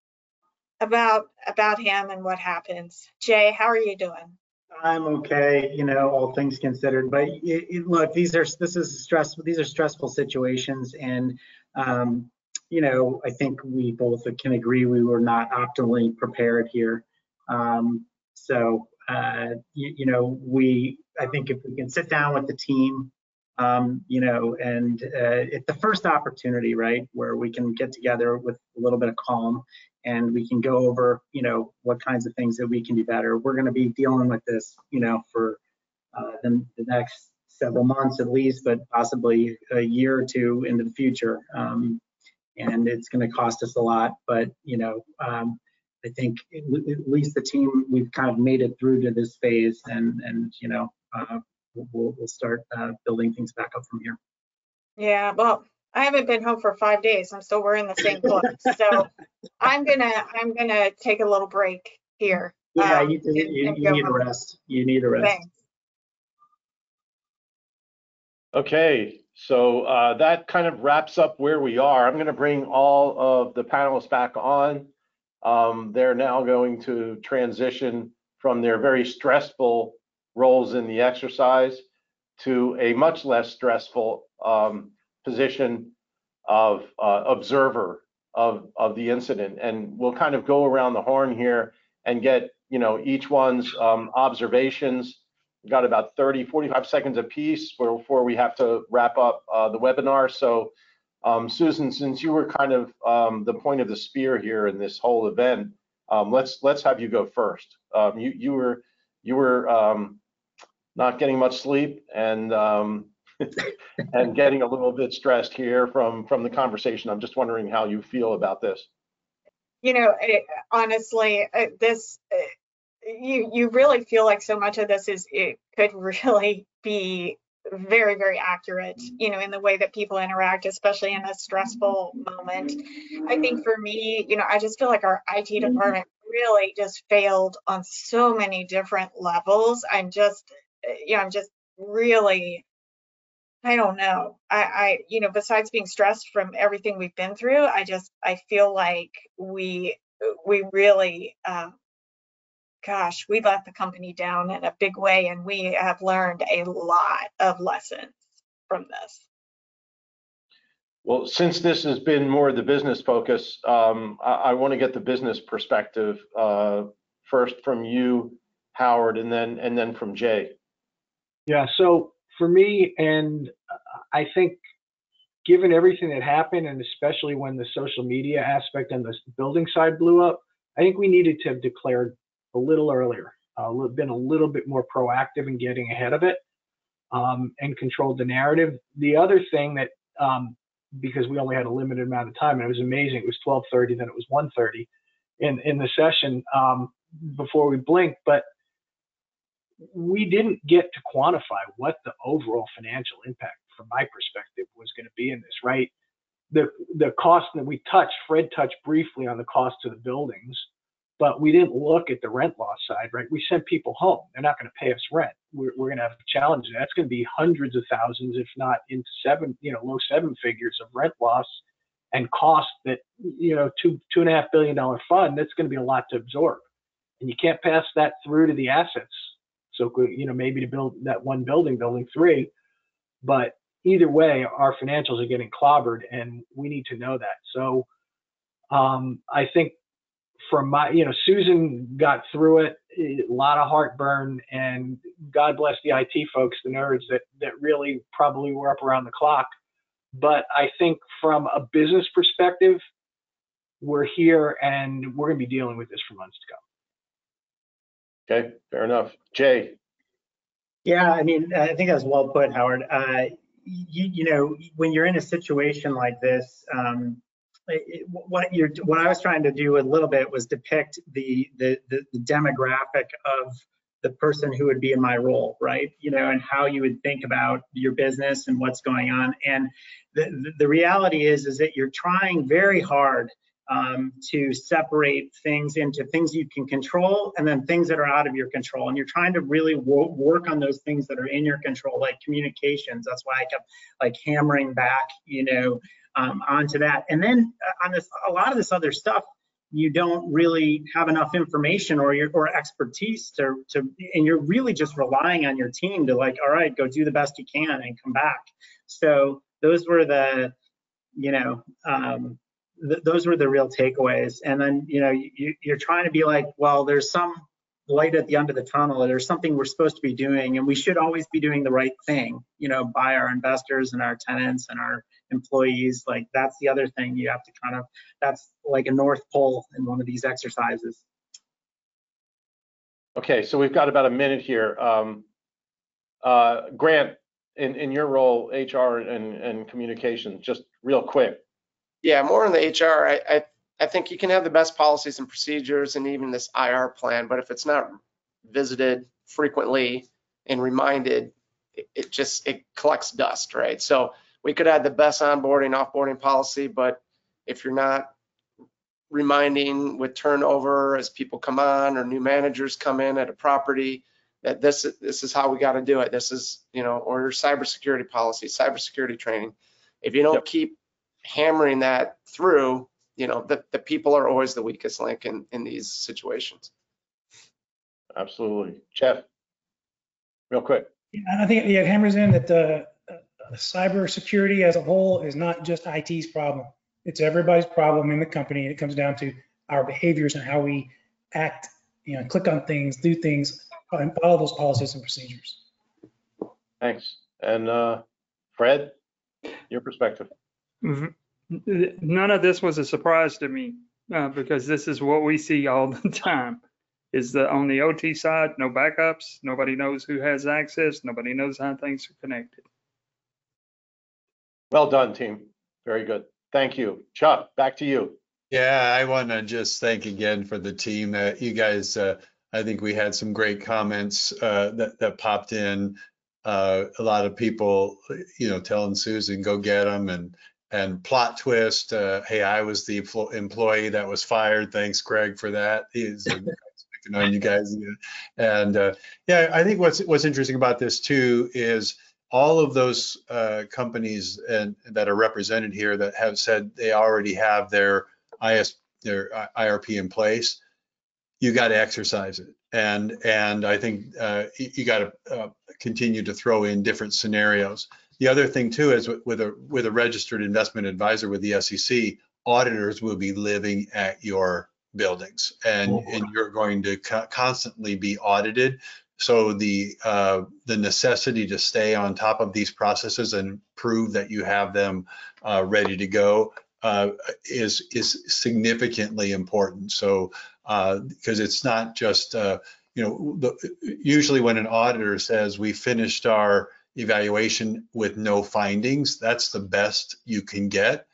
about about him and what happens. Jay, how are you doing? I'm okay, you know, all things considered. But it, it, look, these are this is stressful. These are stressful situations, and um, you know, I think we both can agree we were not optimally prepared here. Um, so uh, you, you know, we I think if we can sit down with the team, um, you know, and uh, it's the first opportunity, right, where we can get together with a little bit of calm and we can go over, you know, what kinds of things that we can do better. We're going to be dealing with this, you know, for uh, the, the next several months at least, but possibly a year or two into the future. Um, and it's going to cost us a lot, but you know, um, I think at least the team we've kind of made it through to this phase, and and you know, uh, we'll we'll start uh, building things back up from here. Yeah, well, I haven't been home for five days. I'm still wearing the same clothes. So I'm gonna I'm gonna take a little break here. Yeah, um, you, and- you, and you go need a rest. You need a rest. Thanks. Okay, so uh, that kind of wraps up where we are. I'm going to bring all of the panelists back on. Um, They're now going to transition from their very stressful roles in the exercise to a much less stressful um, position of uh, observer of, of the incident. And we'll kind of go around the horn here and get, you know, each one's um, observations We've got about 30, 45 seconds apiece before we have to wrap up uh, the webinar. So, um, Susan, since you were kind of um, the point of the spear here in this whole event, um, let's let's have you go first. Um, you you were you were um, not getting much sleep and um, and getting a little bit stressed here from from the conversation. I'm just wondering how you feel about this. You know, it, honestly, uh, this uh, you you really feel like so much of this is it could really be very very accurate you know in the way that people interact especially in a stressful moment i think for me you know i just feel like our it department really just failed on so many different levels i'm just uh, you know i'm just really i don't know i i you know besides being stressed from everything we've been through i just i feel like we we really um, gosh, we let the company down in a big way and we have learned a lot of lessons from this. Well, since this has been more the business focus, um, I, I want to get the business perspective uh, first from you, Howard, and then and then from Jay. Yeah, so for me, and I think given everything that happened, and especially when the social media aspect and the building side blew up, I think we needed to have declared a little earlier, uh, been a little bit more proactive in getting ahead of it um, and controlled the narrative. The other thing that, um, because we only had a limited amount of time, and it was amazing, it was 12:30, then it was 1:30 in in the session um, before we blinked, but we didn't get to quantify what the overall financial impact from my perspective was going to be in this right? The the cost that we touched fred touched briefly on the cost to the buildings but we didn't look at the rent loss side right? We sent people home. They're not going to pay us rent. We're, we're going to have a challenge. That's going to be hundreds of thousands if not into seven you know low seven figures of rent loss and cost that you know two two and a half billion dollar fund that's going to be a lot to absorb. And you can't pass that through to the assets so you know maybe to build that one building building three. But either way our financials are getting clobbered and we need to know that. So um, i think from my you know susan got through it a lot of heartburn and god bless the it folks the nerds that that really probably were up around the clock. But I think from a business perspective, we're here and we're going to be dealing with this for months to come. Okay, fair enough. Jay, Yeah, I mean, I think that's well put, Howard. Uh, you, you know, when you're in a situation like this, um, it, what you're, what I was trying to do a little bit was depict the, the, the, the demographic of the person who would be in my role, right? You know, and how you would think about your business and what's going on. And the, the reality is, is that you're trying very hard um, to separate things into things you can control and then things that are out of your control. And you're trying to really wo- work on those things that are in your control, like communications. That's why I kept like hammering back, you know, um, onto that. And then uh, on this, a lot of this other stuff, you don't really have enough information or your or expertise to to and you're really just relying on your team to like all right go do the best you can and come back so those were the you know um, th- those were the real takeaways and then you know you, you're trying to be like well there's some light at the end of the tunnel there's something we're supposed to be doing and we should always be doing the right thing you know by our investors and our tenants and our employees like that's the other thing you have to kind of that's like a north pole in one of these exercises okay, so we've got about a minute here. Um, uh, Grant, in, in your role, HR and, and communications, just real quick. Yeah, more on the HR. I, I, I think you can have the best policies and procedures and even this IR plan, but if it's not visited frequently and reminded, it, it just, it collects dust, right? So we could have the best onboarding, offboarding policy, but if you're not reminding with turnover as people come on or new managers come in at a property, that this this is how we got to do it. This is you know, or cybersecurity policy, cybersecurity training. If you don't Yep. keep hammering that through, you know, the, the people are always the weakest link in in these situations. Absolutely. Jeff, real quick. Yeah, I think it hammers in that the uh, cybersecurity as a whole is not just IT's problem. It's everybody's problem in the company. It comes down to our behaviors and how we act, you know, click on things, do things, and follow those policies and procedures. Thanks. And uh, Fred, your perspective. Mhm. None of this was a surprise to me uh, because this is what we see all the time. Is that on the OT side, no backups, nobody knows who has access, nobody knows how things are connected. Well done, team. Very good. Thank you. Chuck, back to you. Yeah, I want to just thank again for the team. Uh, you guys, uh, I think we had some great comments uh, that that popped in. Uh, a lot of people, you know, telling Susan go get them and and plot twist. Uh, hey, I was the empl- employee that was fired. Thanks, Greg, for that. He's picking on you guys. And uh, yeah, I think what's what's interesting about this too is all of those uh, companies and that are represented here that have said they already have their IS their uh, IRP in place, you got to exercise it. And and I think uh, you, you got to uh, continue to throw in different scenarios. The other thing too is with, a with a registered investment advisor with the SEC, auditors will be living at your buildings, and and you're going to co- constantly be audited. So the uh, the necessity to stay on top of these processes and prove that you have them uh, ready to go uh, is is significantly important. So because it's not just uh, you know the, usually when an auditor says we finished our evaluation with no findings, that's the best you can get,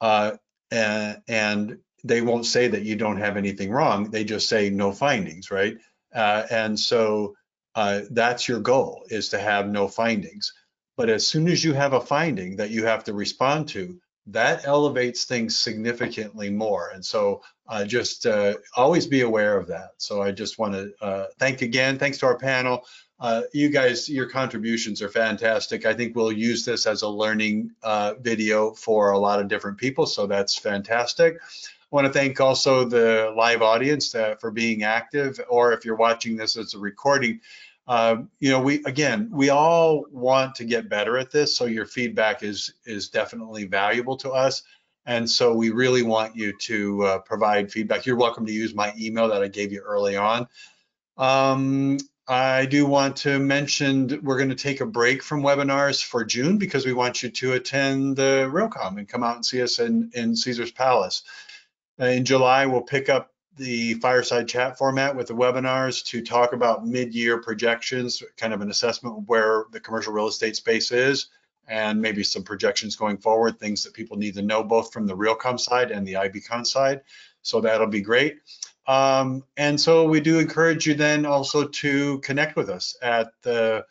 uh, and, and they won't say that you don't have anything wrong. They just say no findings, right? Uh, and so uh, that's your goal is to have no findings. But as soon as you have a finding that you have to respond to, that elevates things significantly more. And so uh, just uh, always be aware of that. So I just want to uh, thank again, thanks to our panel. Uh, you guys, your contributions are fantastic. I think we'll use this as a learning uh, video for a lot of different people. So that's fantastic. I want to thank also the live audience uh, for being active, or if you're watching this as a recording, uh, you know, we again, we all want to get better at this. So your feedback is is definitely valuable to us. And so we really want you to uh, provide feedback. You're welcome to use my email that I gave you early on. Um, I do want to mention we're going to take a break from webinars for June because we want you to attend the Realcomm and come out and see us in, in Caesar's Palace. Uh, in July, we'll pick up the fireside chat format with the webinars to talk about mid-year projections, kind of an assessment of where the commercial real estate space is, and maybe some projections going forward, things that people need to know both from the Realcomm side and the IBCon side. So that'll be great. Um, and so we do encourage you then also to connect with us at the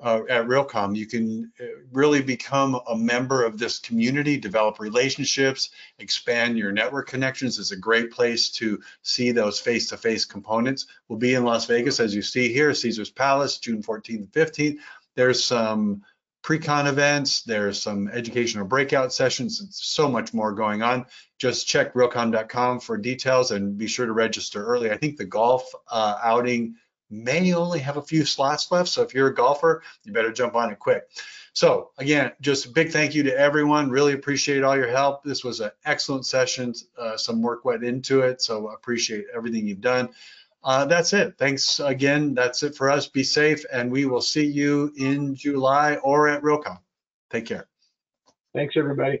uh, at Realcomm. You can uh, really become a member of this community, develop relationships, expand your network connections. It's a great place to see those face-to-face components. We'll be in Las Vegas, as you see here, Caesars Palace, June 14th and 15th. There's some pre-con events, there's some educational breakout sessions, so much more going on. Just check realcomm.com for details and be sure to register early. I think the golf uh, outing may only have a few slots left. So if you're a golfer, you better jump on it quick. So again, just a big thank you to everyone. Really appreciate all your help. This was an excellent session. Uh, some work went into it. So appreciate everything you've done. Uh, that's it. Thanks again. That's it for us. Be safe and we will see you in July or at Realcomm. Take care. Thanks, everybody.